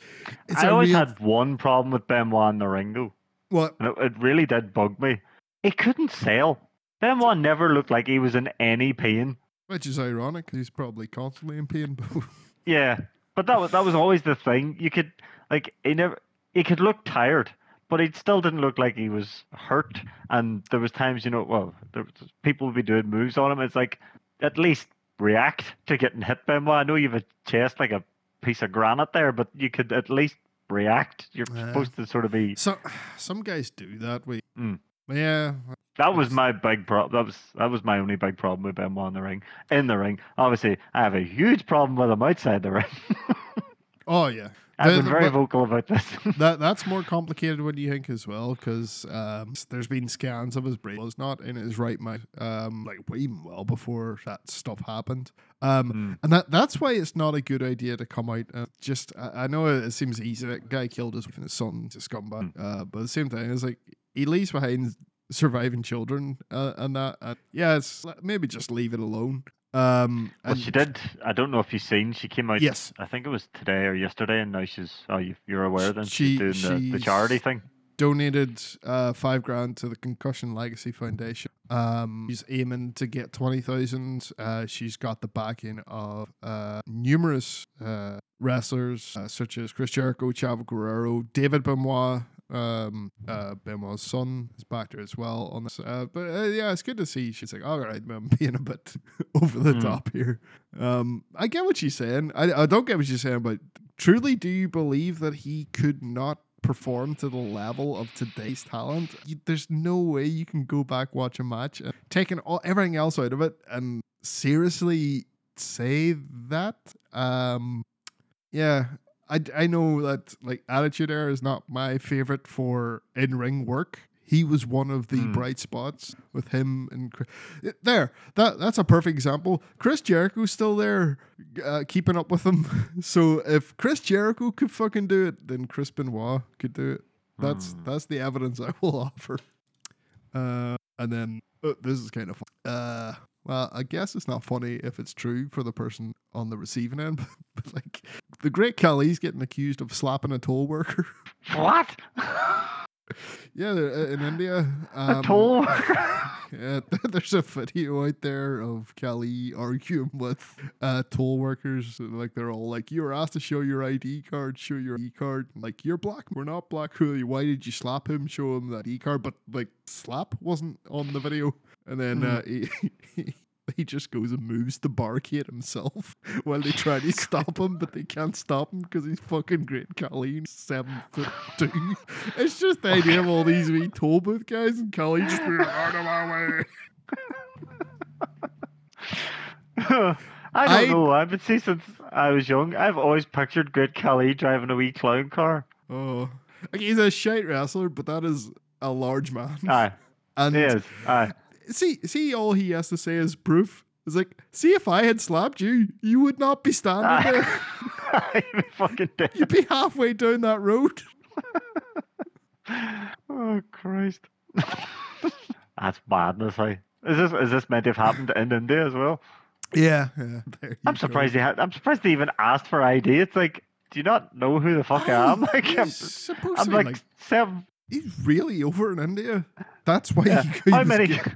[SPEAKER 1] it's
[SPEAKER 2] I always
[SPEAKER 1] real,
[SPEAKER 2] had one problem with Benoit in the ring, though.
[SPEAKER 1] What
[SPEAKER 2] it, it really did bug me. He couldn't sell. Benoit never looked like he was in any pain.
[SPEAKER 1] which is ironic. 'cause He's probably constantly in pain. (laughs)
[SPEAKER 2] Yeah, but that was that was always the thing. You could like he never he could look tired, but he still didn't look like he was hurt. And there was times, you know, well, there was, people would be doing moves on him. It's like at least react to getting hit by him. Well, I know you have a chest like a piece of granite there, but you could at least react. You're
[SPEAKER 1] Yeah.
[SPEAKER 2] supposed to sort of be.
[SPEAKER 1] so (sighs) some guys do that. We
[SPEAKER 2] Mm.
[SPEAKER 1] yeah.
[SPEAKER 2] That was my big problem. That was that was my only big problem with Benoit in the ring. In the ring, obviously, I have a huge problem with him outside the ring. (laughs)
[SPEAKER 1] Oh yeah.
[SPEAKER 2] I've been very vocal about this. (laughs)
[SPEAKER 1] that that's more complicated when you think as well? Because um, there's been scans of his brain. Was not in his right mind um like even well before that stuff happened. Um
[SPEAKER 2] Mm.
[SPEAKER 1] and that that's why it's not a good idea to come out and just I, I know it, it seems easy that guy killed his wife and his son to scumbag uh but at the same time it's like he leaves behind surviving children uh, and that uh, yeah it's maybe just leave it alone um
[SPEAKER 2] Well, she did. I don't know if you've seen. She came out.
[SPEAKER 1] yes
[SPEAKER 2] I think it was today or yesterday, and now she's. Oh, you, you're aware then?
[SPEAKER 1] She-
[SPEAKER 2] she's doing the, the charity thing.
[SPEAKER 1] donated uh, five grand to the Concussion Legacy Foundation. Um, she's aiming to get twenty thousand. Uh, she's got the backing of uh, numerous uh, wrestlers uh, such as Chris Jericho, Chavo Guerrero, David Benoit. Um, uh, Benoit's son is back there as well on this. Uh, but uh, yeah, it's good to see. She's like, all right, I'm (laughs) being a bit over the
[SPEAKER 2] Mm.
[SPEAKER 1] top here. Um, I get what she's saying. I, I don't get what she's saying, but truly, do you believe that he could not perform to the level of today's talent? You, there's no way you can go back watch a match and taking all everything else out of it and seriously say that. Um, yeah. I, I know that like Attitude Era is not my favorite for in ring work. He was one of the
[SPEAKER 2] Hmm.
[SPEAKER 1] bright spots with him and Chris. there. That that's a perfect example. Chris Jericho's still there, uh, keeping up with him. (laughs) So if Chris Jericho could fucking do it, then Chris Benoit could do it. That's
[SPEAKER 2] Hmm.
[SPEAKER 1] that's the evidence I will (laughs) offer. Uh, and then uh, this is kind of fun. Uh, well, I guess it's not funny if it's true for the person on the receiving end, (laughs) but, like the great Khali's getting accused of slapping a toll worker.
[SPEAKER 2] What? (laughs)
[SPEAKER 1] yeah, uh, in India.
[SPEAKER 2] a
[SPEAKER 1] um,
[SPEAKER 2] toll? (laughs)
[SPEAKER 1] Yeah, there's a video out there of Khali arguing with uh, toll workers. Like they're all like, "You were asked to show your ID card. Show your ID card. Like you're black. We're not black. Who are you? Why did you slap him? Show him that E card. But like slap wasn't on the video. And then uh, he, (laughs) he just goes and moves the barricade himself (laughs) while they try to stop him, but they can't stop him because he's fucking Great Khali, seven foot two. (laughs) It's just the idea of all these wee toll booth guys and Khali just being out of my way.
[SPEAKER 2] I don't
[SPEAKER 1] I-
[SPEAKER 2] know why, but see, since I was young, I've always pictured Great Khali driving a wee clown car.
[SPEAKER 1] Oh, like he's a shite wrestler, but that is a large man.
[SPEAKER 2] Aye,
[SPEAKER 1] and
[SPEAKER 2] he is. Aye.
[SPEAKER 1] See, see, all he has to say is proof. It's like, see, if I had slapped you, you would not be standing there. (laughs)
[SPEAKER 2] Aye, he fucking did.
[SPEAKER 1] You'd be halfway down that road. (laughs)
[SPEAKER 2] Oh Christ. (laughs) That's madness, hey. Is this is this meant to have happened in India as well?
[SPEAKER 1] Yeah, yeah.
[SPEAKER 2] I'm
[SPEAKER 1] go.
[SPEAKER 2] surprised they had I'm surprised they even asked for ID. It's like, do you not know who the fuck I oh, am? Like I'm,
[SPEAKER 1] supposed
[SPEAKER 2] I'm
[SPEAKER 1] to be
[SPEAKER 2] like,
[SPEAKER 1] like,
[SPEAKER 2] seven
[SPEAKER 1] he's really over in India. That's why
[SPEAKER 2] yeah.
[SPEAKER 1] he, he
[SPEAKER 2] How many
[SPEAKER 1] get-
[SPEAKER 2] how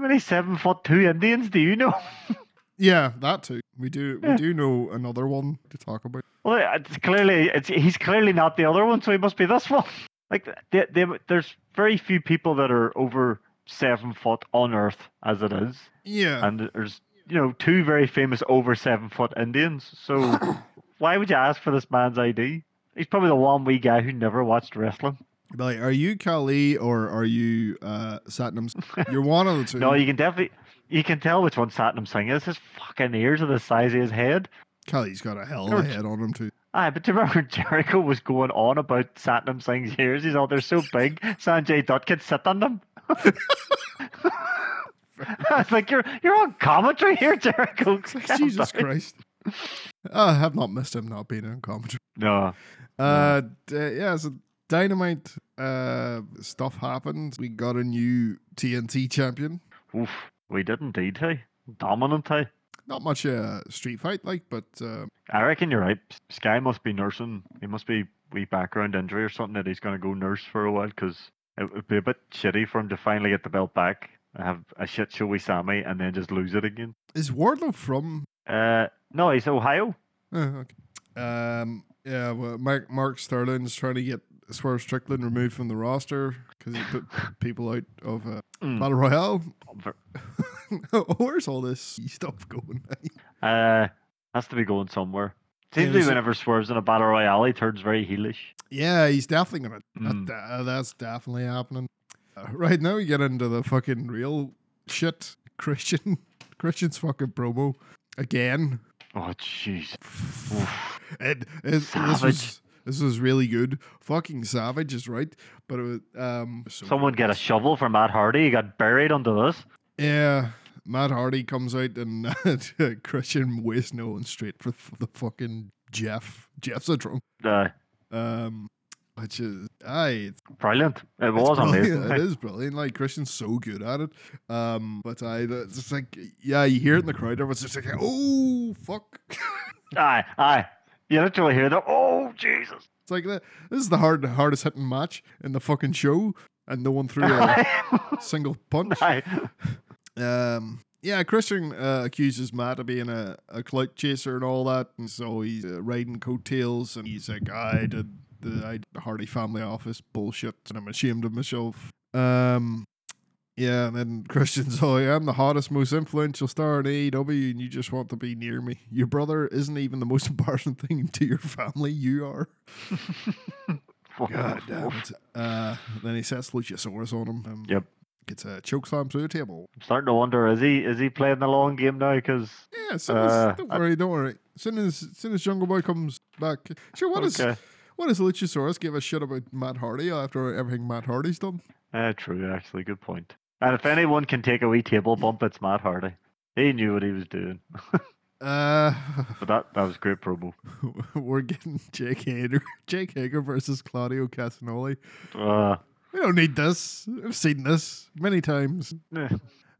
[SPEAKER 2] many seven foot two Indians do you know? (laughs)
[SPEAKER 1] Yeah, that too. We do. We
[SPEAKER 2] Yeah.
[SPEAKER 1] do know another one to talk about.
[SPEAKER 2] Well, it's clearly it's he's clearly not the other one, so he must be this one. (laughs) Like they, they, there's very few people that are over seven foot on Earth as it is,
[SPEAKER 1] Yeah.
[SPEAKER 2] and there's you know two very famous over seven foot Indians. So (coughs) why would you ask for this man's ID? He's probably the one wee guy who never watched wrestling.
[SPEAKER 1] Like, are you Khali or are you uh, Satnam? You're one of the (laughs) two.
[SPEAKER 2] No, you can definitely you can tell which one Satnam Singh is. His fucking ears are the size of his head.
[SPEAKER 1] Khali's got a hell of a head on him too.
[SPEAKER 2] Aye, but do you remember Jericho was going on about Satnam Singh's ears? He's all they're so big, Sanjay Dutt could sit on them. (laughs) I was like, you're you're on commentary here, Jericho. (laughs)
[SPEAKER 1] Like, Jesus. Christ. I have not missed him not being in commentary.
[SPEAKER 2] No.
[SPEAKER 1] Uh, d- yeah, so dynamite uh stuff happened. We got a new TNT champion.
[SPEAKER 2] Oof. We did indeed, hey. Dominant, hey.
[SPEAKER 1] Not much uh street fight like, but uh,
[SPEAKER 2] I reckon you're right. Sky must be nursing. He must be wee background injury or something that he's going to go nurse for a while because it would be a bit shitty for him to finally get the belt back, have a shit show with Sammy, and then just lose it again.
[SPEAKER 1] is Wardlow from?
[SPEAKER 2] Uh, no, he's Ohio.
[SPEAKER 1] Uh, okay. Um, yeah, well, Mark Mark Sterling's trying to get Swerve Strickland removed from the roster because he put (laughs) people out of uh,
[SPEAKER 2] Mm.
[SPEAKER 1] Battle Royale.
[SPEAKER 2] Ver- (laughs)
[SPEAKER 1] Where's all this stuff going?
[SPEAKER 2] Uh, has to be going somewhere. Seems
[SPEAKER 1] there's
[SPEAKER 2] whenever Swerve's in a battle royale, he turns very heelish.
[SPEAKER 1] yeah, he's definitely gonna.
[SPEAKER 2] Mm.
[SPEAKER 1] That, uh, that's definitely happening. Uh, right now, we get into the fucking real shit. Christian, (laughs) Christian's fucking promo again.
[SPEAKER 2] Oh, jeez.
[SPEAKER 1] And it, this was this was really good. Fucking savage is right, but it was um. so
[SPEAKER 2] Someone get a shovel for Matt Hardy. He got buried under this.
[SPEAKER 1] Yeah, Matt Hardy comes out and (laughs) Christian wastes no one straight for the fucking Jeff. Jeff's a drunk.
[SPEAKER 2] Uh,
[SPEAKER 1] Um, which is aye, it's,
[SPEAKER 2] brilliant. It was amazing.
[SPEAKER 1] It is brilliant. Like Christian's so good at it. Um, but I, it's just like yeah, you hear it in the crowd. Everyone's just like, oh fuck. (laughs)
[SPEAKER 2] Aye, aye. You literally hear the oh Jesus.
[SPEAKER 1] It's like this is the hard, hardest hitting match in the fucking show, and no one threw a (laughs) single punch. (laughs) (laughs) Um, yeah, Christian uh, accuses Matt of being a, a clout chaser and all that, and so he's uh, riding coattails, and he's like, I did the I did the Hardy family office bullshit, and I'm ashamed of myself. Um, yeah, and then Christian's, (laughs) yeah, I'm the hottest, most influential star in AEW, and you just want to be near me. Your brother isn't even the most (laughs) important thing to your family. You are. (laughs) God damn it. Uh, then he sets Luchasaurus on him. Um,
[SPEAKER 2] Yep.
[SPEAKER 1] Gets a choke slam through the table.
[SPEAKER 2] I'm starting to wonder is he is he playing the long game now? Because
[SPEAKER 1] Yeah, as soon as,
[SPEAKER 2] Uh,
[SPEAKER 1] don't
[SPEAKER 2] I-
[SPEAKER 1] worry, don't worry. As soon as, as soon as Jungle Boy comes back, sure. What does
[SPEAKER 2] okay,
[SPEAKER 1] what does Luchasaurus give a shit about Matt Hardy after everything Matt Hardy's done?
[SPEAKER 2] uh, true. Actually, good point. And if anyone can take a wee table bump, it's Matt Hardy. He knew what he was doing. (laughs)
[SPEAKER 1] Uh,
[SPEAKER 2] But that that was great promo. (laughs)
[SPEAKER 1] we're getting Jake Hager, (laughs) Jake Hager versus Claudio Castagnoli.
[SPEAKER 2] Uh,
[SPEAKER 1] We don't need this. I've seen this many times.
[SPEAKER 2] eh,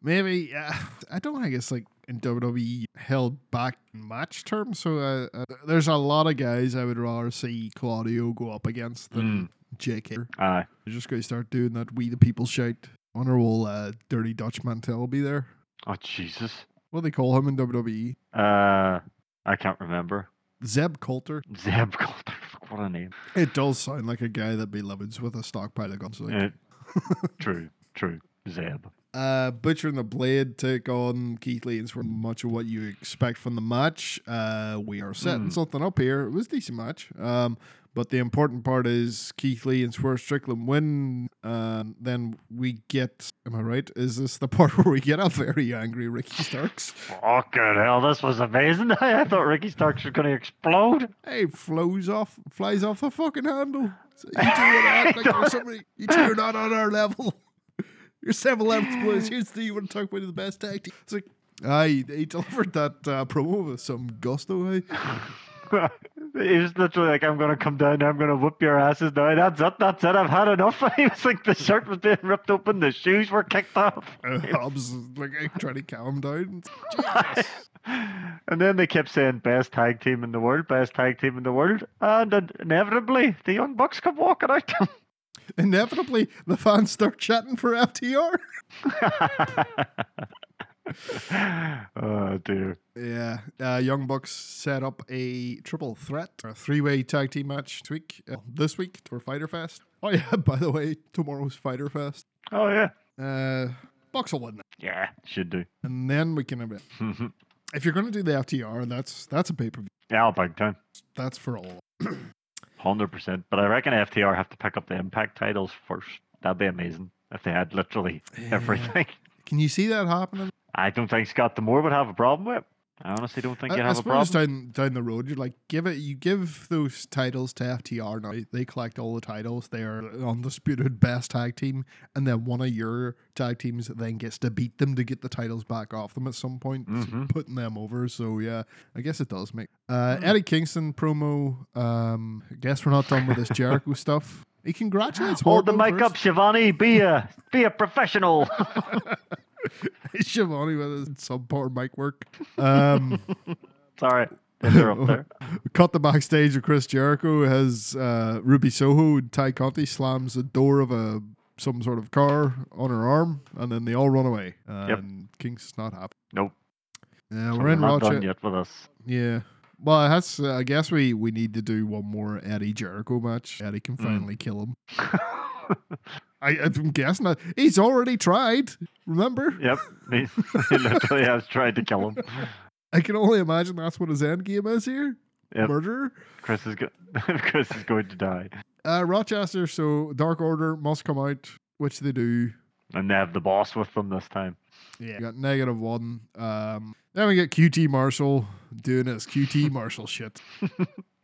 [SPEAKER 1] Maybe uh, I don't think it's like in WWE held back match terms. So uh, uh, there's a lot of guys I would rather see Claudio go up against than Jake Hager.
[SPEAKER 2] aye.
[SPEAKER 1] Just going to start doing that We the People shout. Will uh, Dirty Dutch Mantell will be there?
[SPEAKER 2] Oh Jesus.
[SPEAKER 1] What do they call him in WWE?
[SPEAKER 2] Uh, I can't remember.
[SPEAKER 1] Zeb Colter.
[SPEAKER 2] Zeb Colter. (laughs) What a name.
[SPEAKER 1] It does sound like a guy that be living with a stockpile of guns. Like.
[SPEAKER 2] Eh, (laughs) true. True. Zeb.
[SPEAKER 1] Uh, Butcher and the Blade take on Keith Lee, it's much of what you expect from the match. Uh, we are setting
[SPEAKER 2] Mm.
[SPEAKER 1] something up here. It was a decent match. Um, but the important part is Keith Lee and Swerve Strickland win. Uh, then we get, am I right? Is this the (laughs) part where we get a very angry Ricky Starks?
[SPEAKER 2] Fucking hell, this was amazing. (laughs) I thought Ricky Starks was going to explode.
[SPEAKER 1] Hey, flows off, flies off the fucking handle. So you (laughs) two are act like you're somebody. You two are not on our level. You're seven levels below. us. Here's the you want to talk about the best tag team. It's like, aye, he delivered that uh, promo with some gusto. Hey,
[SPEAKER 2] he was literally like, I'm going to come down there, I'm going to whoop your asses now. That's it, that's it, I've had enough. (laughs) He was like, the shirt was being ripped open, the shoes were kicked off. (laughs)
[SPEAKER 1] uh, Hobbs is like trying to calm him down. (laughs)
[SPEAKER 2] And then they kept saying best tag team in the world, best tag team in the world, and inevitably the Young Bucks come walking out.
[SPEAKER 1] Inevitably, the fans start chatting for FTR. (laughs)
[SPEAKER 2] oh dear.
[SPEAKER 1] Yeah, uh, Young Bucks set up a triple threat, a three-way tag team match this week. Uh, this week for Fighter Fest. Oh (laughs) yeah, by the way, tomorrow's Fighter Fest.
[SPEAKER 2] Oh yeah.
[SPEAKER 1] Uh, Bucks will win that.
[SPEAKER 2] Yeah, should do.
[SPEAKER 1] and then we can. (laughs) If you're going to do the FTR, that's that's a pay per view.
[SPEAKER 2] yeah, big time.
[SPEAKER 1] That's for all. (clears throat)
[SPEAKER 2] Hundred percent. But I reckon FTR have to pick up the Impact titles first. That'd be amazing if they had literally everything.
[SPEAKER 1] Can you see that happening?
[SPEAKER 2] I don't think Scott D'Amore would have a problem with. it. I honestly don't think
[SPEAKER 1] I,
[SPEAKER 2] you'd
[SPEAKER 1] I
[SPEAKER 2] have a problem.
[SPEAKER 1] down down the road, you're like give it. You give those titles to FTR now. They collect all the titles. They are undisputed best tag team, and then one of your tag teams then gets to beat them to get the titles back off them at some point,
[SPEAKER 2] Mhm.
[SPEAKER 1] putting them over. So yeah, I guess it does make. Uh, Eddie Kingston promo. Um, I guess we're not done with this (laughs) Jericho stuff. He congratulates.
[SPEAKER 2] Hold the mic up. Schiavone. Be a be a professional. (laughs)
[SPEAKER 1] Schiavone with his subpar mic work. (laughs) Um,
[SPEAKER 2] Sorry, (laughs)
[SPEAKER 1] cut the backstage of Chris Jericho as uh, Ruby Soho, Tay Conti slams the door of a some sort of car on her arm, and then they all run away. And King's not happy.
[SPEAKER 2] Nope.
[SPEAKER 1] Yeah, we're in Rochester.
[SPEAKER 2] yet with us.
[SPEAKER 1] Yeah. Well, that's. Uh, I guess we we need to do one more Eddie Jericho match. Eddie can
[SPEAKER 2] Mm.
[SPEAKER 1] finally kill him. (laughs) I, I'm guessing that he's already tried. Remember?
[SPEAKER 2] Yep, he, he literally has tried to kill him. (laughs)
[SPEAKER 1] I can only imagine that's what his end game is here.
[SPEAKER 2] Yep.
[SPEAKER 1] Murderer.
[SPEAKER 2] Chris is go- (laughs) Chris is going to die,
[SPEAKER 1] Uh, Rochester. So Dark Order must come out, which they do.
[SPEAKER 2] And they have the boss with them this time.
[SPEAKER 1] Yeah. We got negative one. Um, then we get QT Marshall doing his QT (laughs) Marshall shit. (laughs)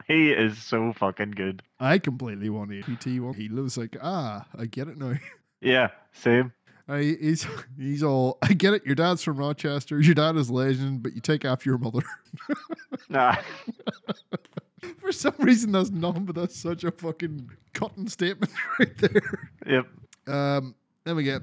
[SPEAKER 2] He is so fucking good.
[SPEAKER 1] I completely want to QT one. He looks like, ah, I get it now. (laughs)
[SPEAKER 2] Yeah, same.
[SPEAKER 1] I, he's he's all, I get it. Your dad's from Rochester. Your dad is legend, but you take after your mother.
[SPEAKER 2] Nah,
[SPEAKER 1] For some reason, that's none, but that's such a fucking cotton statement right there.
[SPEAKER 2] yep.
[SPEAKER 1] Um, then we get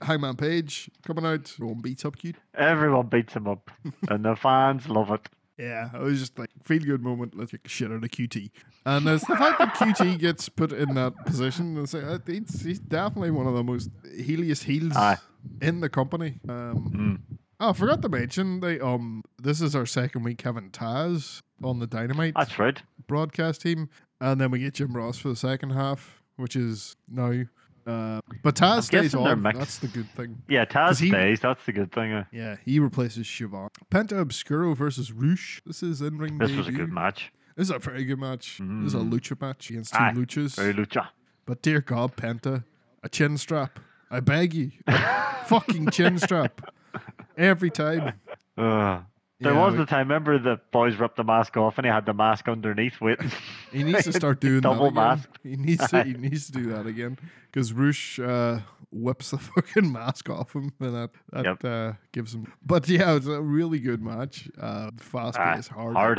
[SPEAKER 1] Hangman Page coming out. Everyone beats up cute.
[SPEAKER 2] Everyone beats him up, (laughs) and the fans love it.
[SPEAKER 1] Yeah, it was just like feel good moment. Let's the shit out of QT. And it's the fact that QT (laughs) gets put in that position. It's, uh, he's, he's definitely one of the most heeliest heels
[SPEAKER 2] Aye.
[SPEAKER 1] in the company. Um,
[SPEAKER 2] Mm.
[SPEAKER 1] oh, I forgot to mention they um this is our second week having Taz on the Dynamite
[SPEAKER 2] That's right.
[SPEAKER 1] broadcast team, and then we get Jim Ross for the second half, which is now. Uh, but Taz stays
[SPEAKER 2] guessing they're
[SPEAKER 1] on. That's the good thing.
[SPEAKER 2] Yeah, Taz
[SPEAKER 1] he-
[SPEAKER 2] stays. That's the good thing. uh.
[SPEAKER 1] Yeah, he replaces Schiavone. Penta Oscuro versus Rush. This is in ring.
[SPEAKER 2] This was a good match.
[SPEAKER 1] This is a very good match. This is a
[SPEAKER 2] Mm.
[SPEAKER 1] lucha match against two
[SPEAKER 2] Aye,
[SPEAKER 1] luchas.
[SPEAKER 2] Very lucha.
[SPEAKER 1] But dear God, Penta, a chin strap. I beg you, (laughs) fucking chin strap. (laughs) Every time.
[SPEAKER 2] Uh, there
[SPEAKER 1] Yeah,
[SPEAKER 2] was
[SPEAKER 1] we-
[SPEAKER 2] a time. Remember the boys ripped the mask off, and he had the mask underneath waiting. (laughs)
[SPEAKER 1] He needs to start (laughs) doing
[SPEAKER 2] Double
[SPEAKER 1] that again.
[SPEAKER 2] mask.
[SPEAKER 1] He needs to. He (laughs) needs to do that again because Rush uh, whips the fucking mask off him, and that that
[SPEAKER 2] Yep.
[SPEAKER 1] uh, gives him. But yeah, it's a really good match. Uh, fast
[SPEAKER 2] Aye,
[SPEAKER 1] paced, hard,
[SPEAKER 2] hard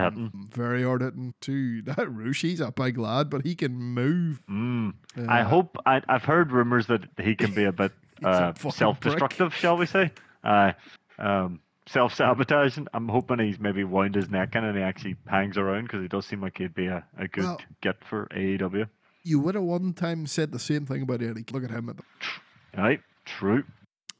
[SPEAKER 1] very hard hitting too. That Rush, he's a big lad, but he can move.
[SPEAKER 2] Mm. I hope. I, I've heard rumors that he can be a bit uh, self-destructive, shall we say? Uh, um, self-sabotaging. I'm hoping he's maybe wound his neck in and he actually hangs around because he does seem like he'd be a, a good
[SPEAKER 1] Well-
[SPEAKER 2] get for AEW.
[SPEAKER 1] You would have one time said the same thing about Eddie. Look at him at the
[SPEAKER 2] Right? True.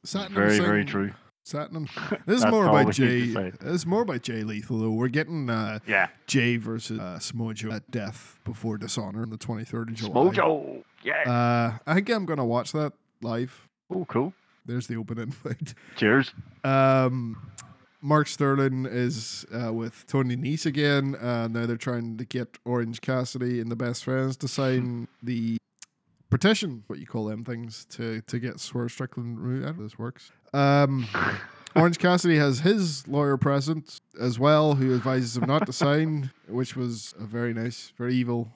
[SPEAKER 1] Satnam
[SPEAKER 2] Very, very true.
[SPEAKER 1] Satnam. (laughs) This is more about
[SPEAKER 2] we need to
[SPEAKER 1] Jay. This is more about Jay Lethal though. We're getting uh,
[SPEAKER 2] Yeah.
[SPEAKER 1] Jay versus uh, Samoa Joe at Death Before Dishonor on the 23rd of July.
[SPEAKER 2] Mojo. Yeah.
[SPEAKER 1] Uh, I think I'm gonna watch that live.
[SPEAKER 2] oh, cool.
[SPEAKER 1] There's the open invite. (laughs)
[SPEAKER 2] Cheers.
[SPEAKER 1] Um, Mark Sterling is uh, with Tony Nese again, and now they're trying to get Orange Cassidy and the best friends to sign (laughs) the petition, what you call them things, to to get Swerve Strickland. How this works? Um, (laughs) Orange Cassidy has his lawyer present as well, who advises him not to sign, which was a very nice, very evil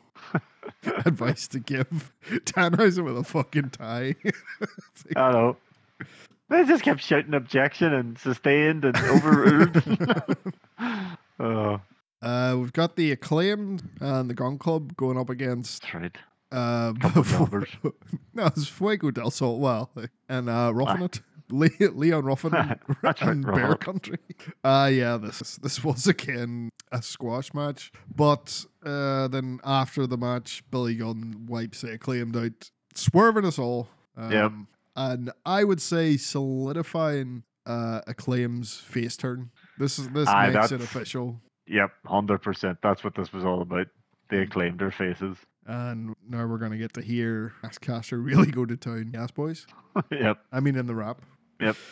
[SPEAKER 1] advice to give. Danhausen with a fucking tie. Like,
[SPEAKER 2] I know. They just kept shouting objection and sustained and overruled. oh, (laughs)
[SPEAKER 1] Uh, we've got the acclaimed and the Gunn Club going up against
[SPEAKER 2] that's right.
[SPEAKER 1] uh, (laughs) (laughs) no, it's Fuego del Sol. Well, and uh, Roughing It, Leon Ruffin and,
[SPEAKER 2] right,
[SPEAKER 1] and Bear. Country. Uh, yeah, this this was again a squash match, but uh, then after the match, Billy Gunn wipes the acclaimed out, swerving us all. Um,
[SPEAKER 2] Yep.
[SPEAKER 1] And I would say solidifying uh, acclaim's face turn. This is this
[SPEAKER 2] Aye,
[SPEAKER 1] makes it official.
[SPEAKER 2] Yep, hundred percent. That's what this was all about. They acclaimed their faces.
[SPEAKER 1] And now we're gonna get to hear Max Caster really go to town. Yes, boys. (laughs)
[SPEAKER 2] yep,
[SPEAKER 1] I mean, in the rap.
[SPEAKER 2] yep. (laughs)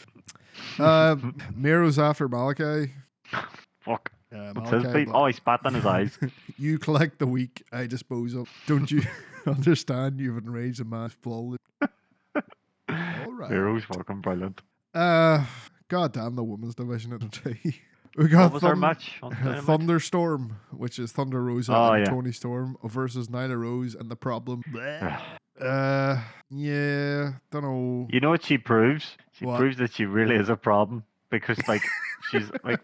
[SPEAKER 1] Uh, Miro's after Malakai. (laughs)
[SPEAKER 2] Fuck.
[SPEAKER 1] Uh, Malakai,
[SPEAKER 2] Oh, he spat in his eyes.
[SPEAKER 1] you collect the weak, I dispose of. Don't you understand? You've enraged a man's blood. All right.
[SPEAKER 2] Heroes fucking brilliant.
[SPEAKER 1] Uh, God damn the women's division of the day. (laughs) We got
[SPEAKER 2] What was our match? on
[SPEAKER 1] Thunderstorm, which is Thunder Rosa
[SPEAKER 2] Oh,
[SPEAKER 1] and
[SPEAKER 2] yeah.
[SPEAKER 1] Toni Storm versus Nyla Rose and the problem. (sighs) Uh, yeah, don't know.
[SPEAKER 2] You know what she proves? She
[SPEAKER 1] What?
[SPEAKER 2] proves that she really is a problem because, like, (laughs) she's like,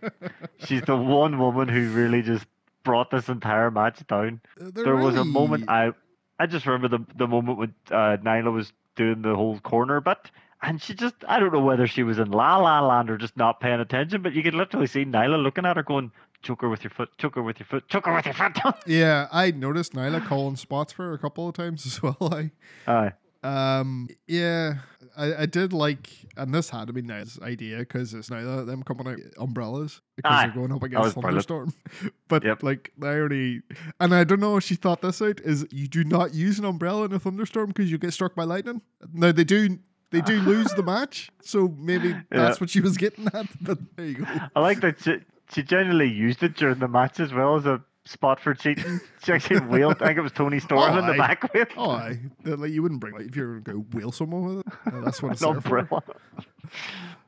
[SPEAKER 2] she's the one woman who really just brought this entire match down.
[SPEAKER 1] They're
[SPEAKER 2] there was a moment I, I just remember the the moment when uh, Nyla was doing the whole corner bit, and she just I don't know whether she was in La La Land or just not paying attention, but you could literally see Nyla looking at her going, "Choke her with your foot, choke her with your foot, choke her with your foot." (laughs)
[SPEAKER 1] Yeah, I noticed Nyla calling spots for her a couple of times as (laughs) well. I
[SPEAKER 2] Aye.
[SPEAKER 1] Um, yeah, I, I did like, and this had to be Nyla's idea because it's Nyla them coming out umbrellas because
[SPEAKER 2] Aye,
[SPEAKER 1] they're going up against thunderstorm. (laughs) but
[SPEAKER 2] Yep.
[SPEAKER 1] like the already, and I don't know if she thought this out is you do not use an umbrella in a thunderstorm because you get struck by lightning. Now they do. They do lose the match, so maybe that's what she was getting at. (laughs) But there you go.
[SPEAKER 2] I like that she, she genuinely used it during the match as well as a spot for cheating. She actually (laughs) wheeled. I think it was Toni Storm in the
[SPEAKER 1] aye.
[SPEAKER 2] back wheel.
[SPEAKER 1] Oh, I, that, like you wouldn't bring like, if you're gonna go wheel someone with it. That's what (laughs) it's there for.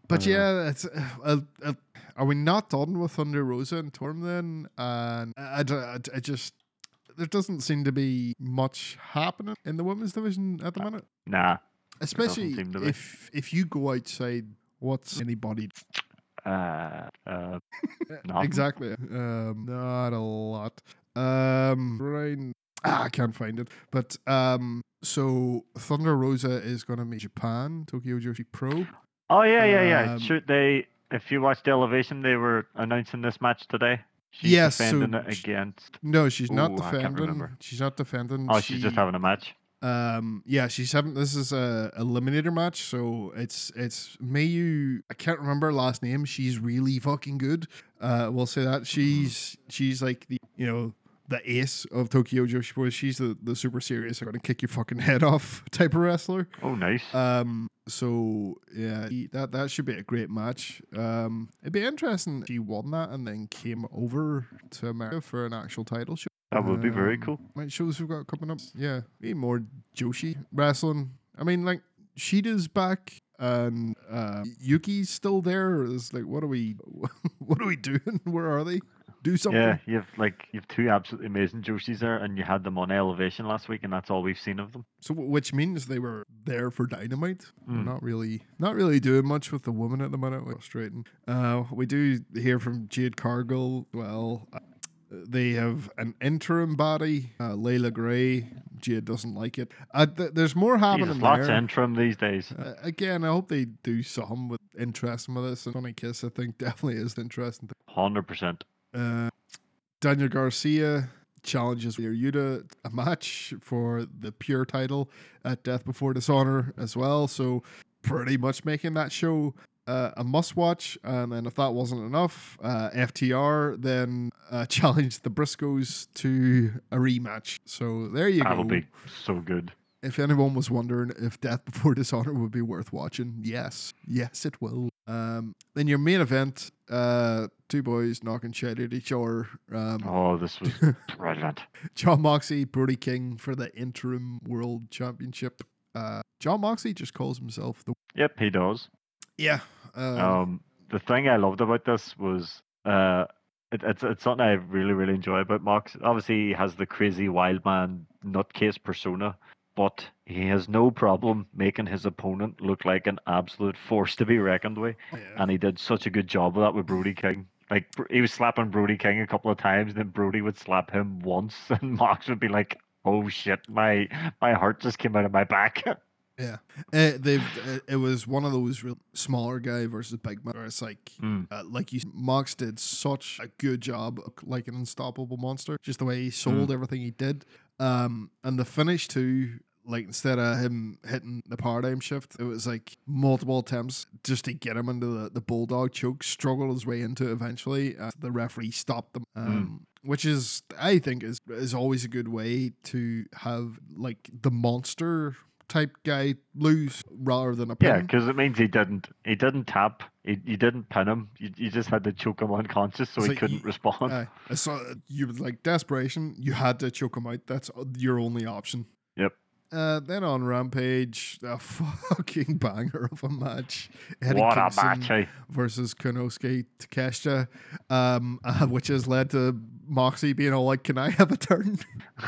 [SPEAKER 1] But
[SPEAKER 2] Uh,
[SPEAKER 1] yeah, it's uh, uh, uh, are we not done with Thunder Rosa and Torm then? And I just there doesn't seem to be much happening in the women's division at the minute,
[SPEAKER 2] Nah.
[SPEAKER 1] Especially
[SPEAKER 2] be.
[SPEAKER 1] if if you go outside. What's anybody
[SPEAKER 2] Uh, uh, (laughs)
[SPEAKER 1] exactly? Um, not a lot. Um, ah, I can't find it. But um, so Thunder Rosa is going to meet Japan Tokyo Joshi Pro.
[SPEAKER 2] oh yeah, yeah, yeah.
[SPEAKER 1] Um,
[SPEAKER 2] Should they? If you watched Elevation, they were announcing this match today. She's
[SPEAKER 1] Yes, so
[SPEAKER 2] defending it against.
[SPEAKER 1] No, she's not
[SPEAKER 2] Ooh, I can't
[SPEAKER 1] defending.
[SPEAKER 2] remember.
[SPEAKER 1] She's not defending.
[SPEAKER 2] Oh, she's just having a match.
[SPEAKER 1] Um, yeah, she's having. This is a eliminator match, so it's it's Miyu. I can't remember her last name. She's really fucking good. Uh, we'll say that she's she's like the you know the ace of Tokyo Joshi. She's the the super serious, I'm gonna kick your fucking (laughs) head off type of wrestler.
[SPEAKER 2] Oh, nice.
[SPEAKER 1] Um, so yeah, he- that that should be a great match. Um, it'd be interesting if she won that and then came over to America for an actual title show.
[SPEAKER 2] That would be very
[SPEAKER 1] Um,
[SPEAKER 2] cool.
[SPEAKER 1] What shows we've got coming up? Yeah, maybe more Joshi wrestling. I mean, like Shida's back and uh, Yuka's still there. It's like, what are we? (laughs) What are we doing? (laughs) Where are they? Do something.
[SPEAKER 2] Yeah, you have like you have two absolutely amazing Joshis there, and you had them on Elevation last week, and that's all we've seen of them.
[SPEAKER 1] So, which means they were there for Dynamite.
[SPEAKER 2] Mm.
[SPEAKER 1] not really, not really doing much with the woman at the minute. Frustrating. Uh, we do hear from Jade Cargill. Well, uh, they have an interim body, uh, Leila Grey. Jade doesn't like it. Uh, th- there's more happening
[SPEAKER 2] Jesus, lots
[SPEAKER 1] there.
[SPEAKER 2] of interim these days.
[SPEAKER 1] Uh, again, I hope they do something with interesting with this. And Funny Kiss, I think, (laughs) definitely is the interesting thing.
[SPEAKER 2] Hundred percent.
[SPEAKER 1] Uh, Daniel Garcia challenges Yuta a match for the pure title at Death Before Dishonor as well. So pretty much making that show uh, a must watch. And then if that wasn't enough, uh, FTR then uh, (laughs) challenged the Briscoes to a rematch. So there you go.
[SPEAKER 2] That'll be so good.
[SPEAKER 1] if anyone was wondering if Death Before Dishonor would be worth watching, yes, yes, it will. Um, then your main event, uh, two boys knocking shit at each other. Um,
[SPEAKER 2] Oh, this was (laughs) brilliant.
[SPEAKER 1] Jon Moxley, Brody King for the interim world championship. Uh, Jon Moxley just calls himself the
[SPEAKER 2] Yep, he does.
[SPEAKER 1] Yeah. Um,
[SPEAKER 2] Um, the thing I loved about this was uh, it, it's it's something I really really enjoy about Mox. Obviously, he has the crazy wild man nutcase persona, but he has no problem making his opponent look like an absolute force to be reckoned with,
[SPEAKER 1] yeah.
[SPEAKER 2] and he did such a good job of that with Brody King. Like he was slapping Brody King a couple of times, then Brody would slap him once, (laughs) and Mox would be like, "Oh shit, my my heart just came out of my back." (laughs)
[SPEAKER 1] Yeah, uh, they've. Uh, it was one of those real smaller guy versus big man. Where it's like,
[SPEAKER 2] Mm.
[SPEAKER 1] uh, like you, Mox did such a good job, like an unstoppable monster. Just the way he sold everything he did, um, and the finish too. Like instead of him hitting the paradigm shift, it was like multiple attempts just to get him into the, the bulldog choke. Struggled his way into it eventually. Uh, the referee stopped them. Um, which is I think is is always a good way to have like the monster type guy lose rather than a pin.
[SPEAKER 2] Yeah, because it means he didn't he didn't tap. He, you didn't pin him. You, you just had to choke him unconscious so
[SPEAKER 1] So
[SPEAKER 2] he couldn't
[SPEAKER 1] you-
[SPEAKER 2] respond.
[SPEAKER 1] Aye. so uh, you like desperation. You had to choke him out. That's uh, your only option.
[SPEAKER 2] Yep.
[SPEAKER 1] Uh, then on Rampage, a (laughs) fucking banger of a match. Eddie
[SPEAKER 2] what a match! eh?
[SPEAKER 1] versus Konosuke Takeshita, um, uh, which has led to Moxie being all like, "Can I have a turn?" (laughs)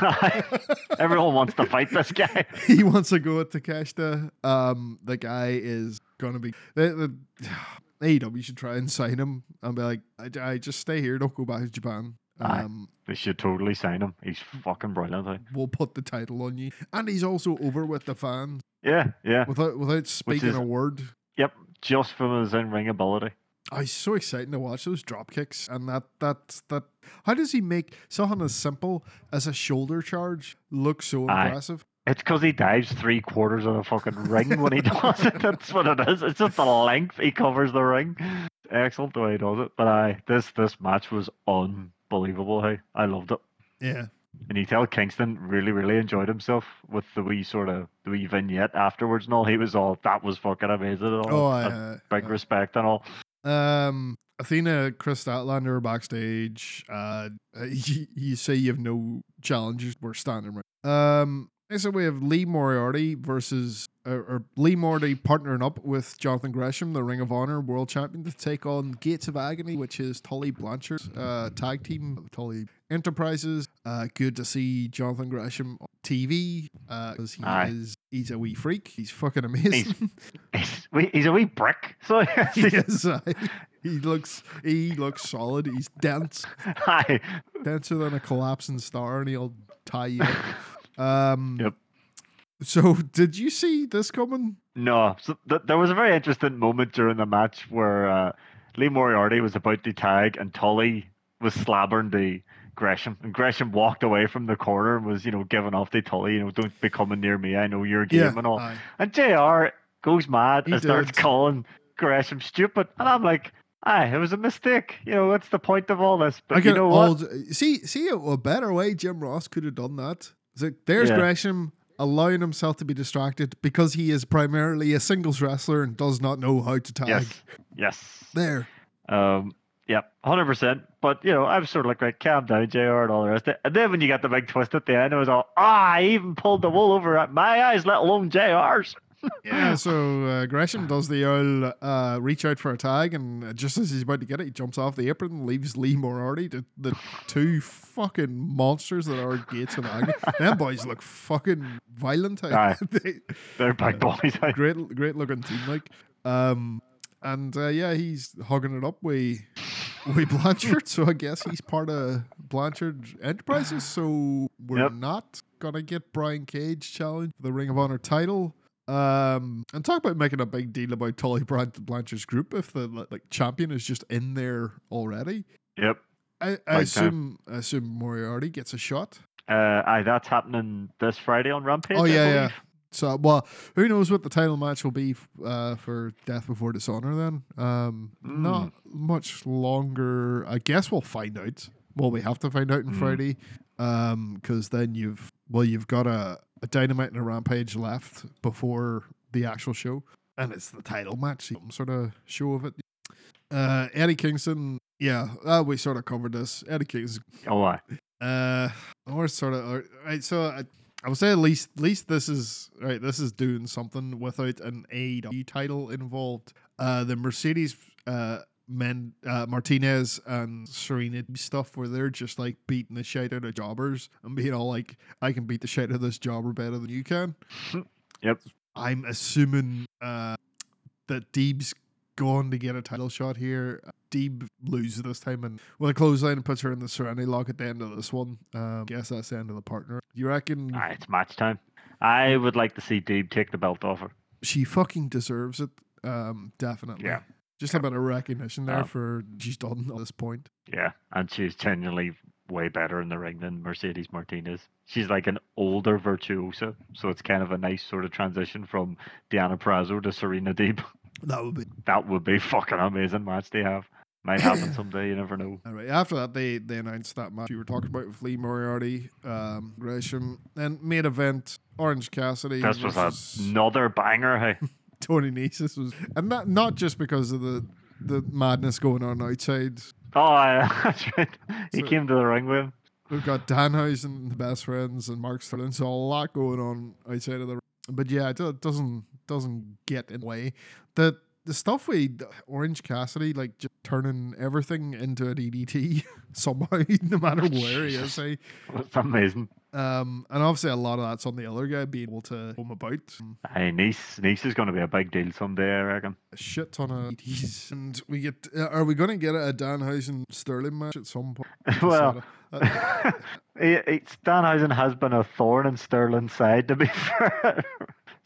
[SPEAKER 2] Everyone wants to fight this guy. (laughs)
[SPEAKER 1] he wants to go at Takeshita. Um, the guy is gonna be the, the (sighs) AEW should try and sign him and be like, I, I just stay here, don't go back to Japan.
[SPEAKER 2] Aye.
[SPEAKER 1] Um,
[SPEAKER 2] They should totally sign him. He's fucking brilliant. eh?
[SPEAKER 1] we'll put the title on you, and he's also over with the fans
[SPEAKER 2] Yeah, yeah.
[SPEAKER 1] without without speaking
[SPEAKER 2] is-
[SPEAKER 1] a word.
[SPEAKER 2] Yep, just from his in ring ability.
[SPEAKER 1] Oh, he's so exciting to watch those drop kicks and that that that. How does he make something as simple as a shoulder charge look so
[SPEAKER 2] Aye.
[SPEAKER 1] impressive?
[SPEAKER 2] It's because he dives three quarters of the fucking ring when he (laughs) does it. That's what it is. It's just the length he covers the ring. Excellent the way he does it. But I this this match was unbelievable. Hey, I loved it.
[SPEAKER 1] Yeah,
[SPEAKER 2] And you tell Kingston really, really enjoyed himself with the wee sort of the wee vignette afterwards and all. He was all that was fucking amazing and all.
[SPEAKER 1] Oh,
[SPEAKER 2] Uh, big
[SPEAKER 1] uh,
[SPEAKER 2] respect and all.
[SPEAKER 1] Um, Athena, Kris Statlander backstage. Uh, (laughs) you, you say you have no challenges. We're standing right. Um, so we have Lee Moriarty versus or, or Lee Moriarty partnering up with Jonathan Gresham, the Ring of Honor World Champion, to take on Gates of Agony, which is Tully Blanchard's uh, tag team of Tully Enterprises. Uh, good to see Jonathan Gresham on TV because he
[SPEAKER 2] Aye.
[SPEAKER 1] is he's a wee freak. He's fucking amazing.
[SPEAKER 2] He's, he's a wee brick. (laughs) So (laughs)
[SPEAKER 1] yes, aye. he looks he looks solid. He's dense, (laughs)
[SPEAKER 2] Aye.
[SPEAKER 1] denser than a collapsing star, and he'll tie you up. Um,
[SPEAKER 2] Yep.
[SPEAKER 1] So, did you see this coming?
[SPEAKER 2] No, so th- there was a very interesting moment during the match where uh, Lee Moriarty was about to tag and Tully was slabbering the Gresham, and Gresham walked away from the corner and was, you know, giving off the Tully, you know, don't be coming near me. I know your game and all.
[SPEAKER 1] aye.
[SPEAKER 2] And Jr. goes mad
[SPEAKER 1] He
[SPEAKER 2] and starts calling Gresham stupid, and I'm like, aye, it was a mistake. You know, what's the point of all this? But
[SPEAKER 1] I
[SPEAKER 2] you know what?
[SPEAKER 1] See, see a better way Jim Ross could have done that. It's like there's
[SPEAKER 2] Yeah.
[SPEAKER 1] Gresham allowing himself to be distracted because he is primarily a singles wrestler and does not know how to tag.
[SPEAKER 2] Yes, yes.
[SPEAKER 1] There,
[SPEAKER 2] Um, yep, hundred percent. But you know, I was sort of like, right, calm down, Jr. and all the rest of it. And then when you got the big twist at the end, it was all, ah, I even pulled the wool over at my eyes, let alone Jr's.
[SPEAKER 1] Yeah, (laughs) so uh, Gresham does the old uh, reach out for a tag, and uh, just as he's about to get it, he jumps off the apron and leaves Lee Moriarty to the two fucking monsters that are Gates and Agony. Them boys look fucking violent.
[SPEAKER 2] Aye. (laughs)
[SPEAKER 1] They-
[SPEAKER 2] They're big boys. I-
[SPEAKER 1] great, great looking team, like. Um, and uh, yeah, he's hugging it up with with Blanchard. So I guess he's part of Blanchard Enterprises. So we're
[SPEAKER 2] Yep.
[SPEAKER 1] not gonna get Brian Cage challenge for the Ring of Honor title. Um, and talk about making a big deal about Tully Bran- Blanchard's group if the like champion is just in there already.
[SPEAKER 2] Yep.
[SPEAKER 1] I, I
[SPEAKER 2] time.
[SPEAKER 1] assume I assume Moriarty gets a shot.
[SPEAKER 2] Uh, aye, that's happening this Friday on Rampage.
[SPEAKER 1] Oh, yeah, yeah. So, well, who knows what the title match will be uh, for Death Before Dishonor then? Um, Not much longer. I guess we'll find out. Well, we have to find out on
[SPEAKER 2] Mm.
[SPEAKER 1] Friday because then you've, well, you've got a, a Dynamite and a Rampage left before the actual show, and it's the title match, some sort of show of it. Uh, Eddie Kingston, yeah, uh, we sort of covered this. Eddie Kingston,
[SPEAKER 2] Oh, I.
[SPEAKER 1] uh, or sort of, or, right. So I, I would say at least, at least this is right. This is doing something without an AEW title involved. Uh, the Mercedes, uh, men, uh, Martinez and Serena stuff where they're just like beating the shit out of jobbers and being all like, "I can beat the shit out of this jobber better than you can." (laughs)
[SPEAKER 2] Yep.
[SPEAKER 1] I'm assuming uh, that Deeb's going to get a title shot here. Deeb loses this time and with a clothesline and puts her in the Serenity lock at the end of this one. Um, guess that's the end of the partner. You reckon
[SPEAKER 2] Ah, it's match time. I would like to see Deeb take the belt off her.
[SPEAKER 1] she fucking deserves it? Um, definitely.
[SPEAKER 2] Yeah.
[SPEAKER 1] Just a bit of recognition there
[SPEAKER 2] Um,
[SPEAKER 1] for she's done at this point.
[SPEAKER 2] Yeah, and she's genuinely way better in the ring than Mercedes Martinez. She's like an older virtuosa, so it's kind of a nice sort of transition from Deonna Purrazzo to Serena Deeb. (laughs)
[SPEAKER 1] That would be
[SPEAKER 2] That would be fucking amazing match they have. Might happen (laughs) someday, you never know.
[SPEAKER 1] all right. After that, they they announced that match you were talking about with Lee Moriarty, um, Gresham, and main event Orange Cassidy.
[SPEAKER 2] This was
[SPEAKER 1] versus-
[SPEAKER 2] another banger, hey. (laughs)
[SPEAKER 1] Tony Nese was, and not not just because of the the madness going on outside.
[SPEAKER 2] Oh, (laughs) that's right. He
[SPEAKER 1] So-
[SPEAKER 2] came to the ring with him.
[SPEAKER 1] We've got Danhausen, the best friends, and Mark Sterling. So a lot going on outside of the. But yeah, it it doesn't doesn't get in the way. The the stuff with Orange Cassidy, like just turning everything into a DDT (laughs) somehow, (laughs) no matter where he is. eh? (laughs)
[SPEAKER 2] It's amazing.
[SPEAKER 1] Um, and obviously a lot of that's on the other guy being able to home about.
[SPEAKER 2] Hey, Nese, Nese is going to be a big deal someday, I reckon.
[SPEAKER 1] a shit ton of DDTs. And we get, uh, are we going to get a Danhausen Sterling match at some point?
[SPEAKER 2] well,
[SPEAKER 1] Uh,
[SPEAKER 2] he, he, Danhausen has been a thorn in Sterling's side, to be fair.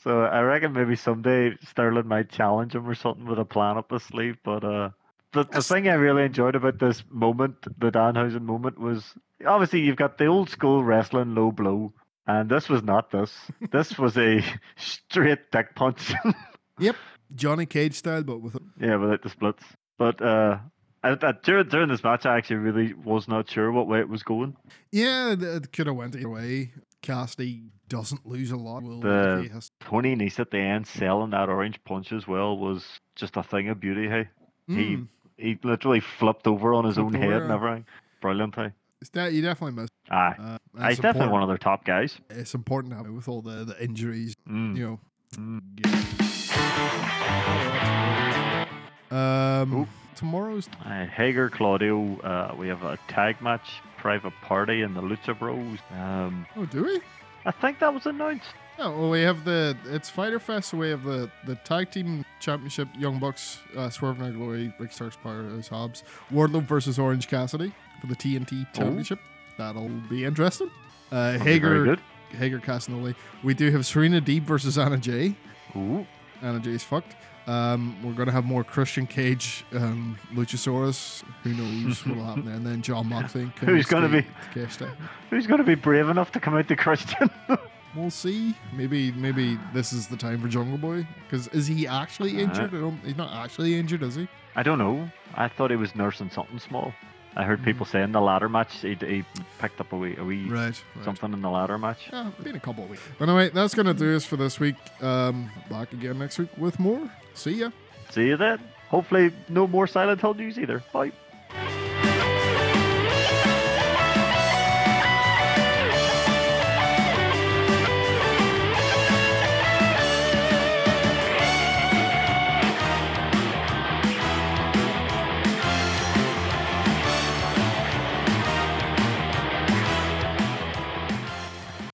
[SPEAKER 2] So I reckon maybe someday Sterling might challenge him or something with a plan up his sleeve. But uh, the, the thing I really enjoyed about this moment, the Danhausen moment, was obviously you've got the old school wrestling low blow. And this was not this. (laughs) This was a straight dick punch. (laughs)
[SPEAKER 1] Yep, Johnny Cage style, but with
[SPEAKER 2] Yeah, without the splits. But uh, at, at, during, during this match, I actually really was not sure what way it was going.
[SPEAKER 1] yeah, it- it could have went either way. Cassidy doesn't lose a lot. Will
[SPEAKER 2] The-
[SPEAKER 1] has-
[SPEAKER 2] Tony Nese at the end selling that orange punch as well was just a thing of beauty. Hey, he
[SPEAKER 1] Mm,
[SPEAKER 2] he literally flipped over on his
[SPEAKER 1] Flipped
[SPEAKER 2] own head
[SPEAKER 1] over,
[SPEAKER 2] and
[SPEAKER 1] uh,
[SPEAKER 2] everything. Brilliant. Hey,
[SPEAKER 1] it's that you definitely missed.
[SPEAKER 2] aye,
[SPEAKER 1] Uh,
[SPEAKER 2] he's definitely one of their top guys.
[SPEAKER 1] It's important to have with all the, the injuries,
[SPEAKER 2] Mm.
[SPEAKER 1] you know.
[SPEAKER 2] Mm.
[SPEAKER 1] Um,
[SPEAKER 2] Oop.
[SPEAKER 1] tomorrow's
[SPEAKER 2] Uh, Hager, Claudio, uh, we have a tag match, private party, and the Lucha Bros. Um,
[SPEAKER 1] oh, do we?
[SPEAKER 2] I think that was announced.
[SPEAKER 1] Oh, well, we have the it's Fighter Fest. So we have the the tag team championship, Young Bucks, uh, Swerve and Glory, Rick Starks, Powerhouse Hobbs, Wardlow versus Orange Cassidy for the TNT championship. That'll be interesting. Uh,
[SPEAKER 2] That'll be
[SPEAKER 1] Hager,
[SPEAKER 2] good.
[SPEAKER 1] Hager, Castagnoli. We do have Serena Deeb versus Anna Jay.
[SPEAKER 2] Ooh,
[SPEAKER 1] Anna Jay's fucked. Um, we're gonna have more Christian Cage, um, Luchasaurus. Who knows what'll happen there? And then Jon Moxley.
[SPEAKER 2] Who's gonna be-
[SPEAKER 1] Cashed out.
[SPEAKER 2] who's going to be brave enough to come out to Christian? (laughs)
[SPEAKER 1] We'll see. Maybe maybe this is the time for Jungle Boy. Because is he actually
[SPEAKER 2] Uh,
[SPEAKER 1] injured? I don't, he's not actually injured, is he?
[SPEAKER 2] I don't know. I thought he was nursing something small. I heard
[SPEAKER 1] Mm.
[SPEAKER 2] people saying the ladder match he, he picked up a wee, a wee
[SPEAKER 1] Right. right.
[SPEAKER 2] something in the ladder match.
[SPEAKER 1] Yeah, been a couple of weeks. But anyway, that's gonna do us for this week. Um, back again next week with more. See ya.
[SPEAKER 2] See you then. Hopefully, no more Silent Hill news either. Bye.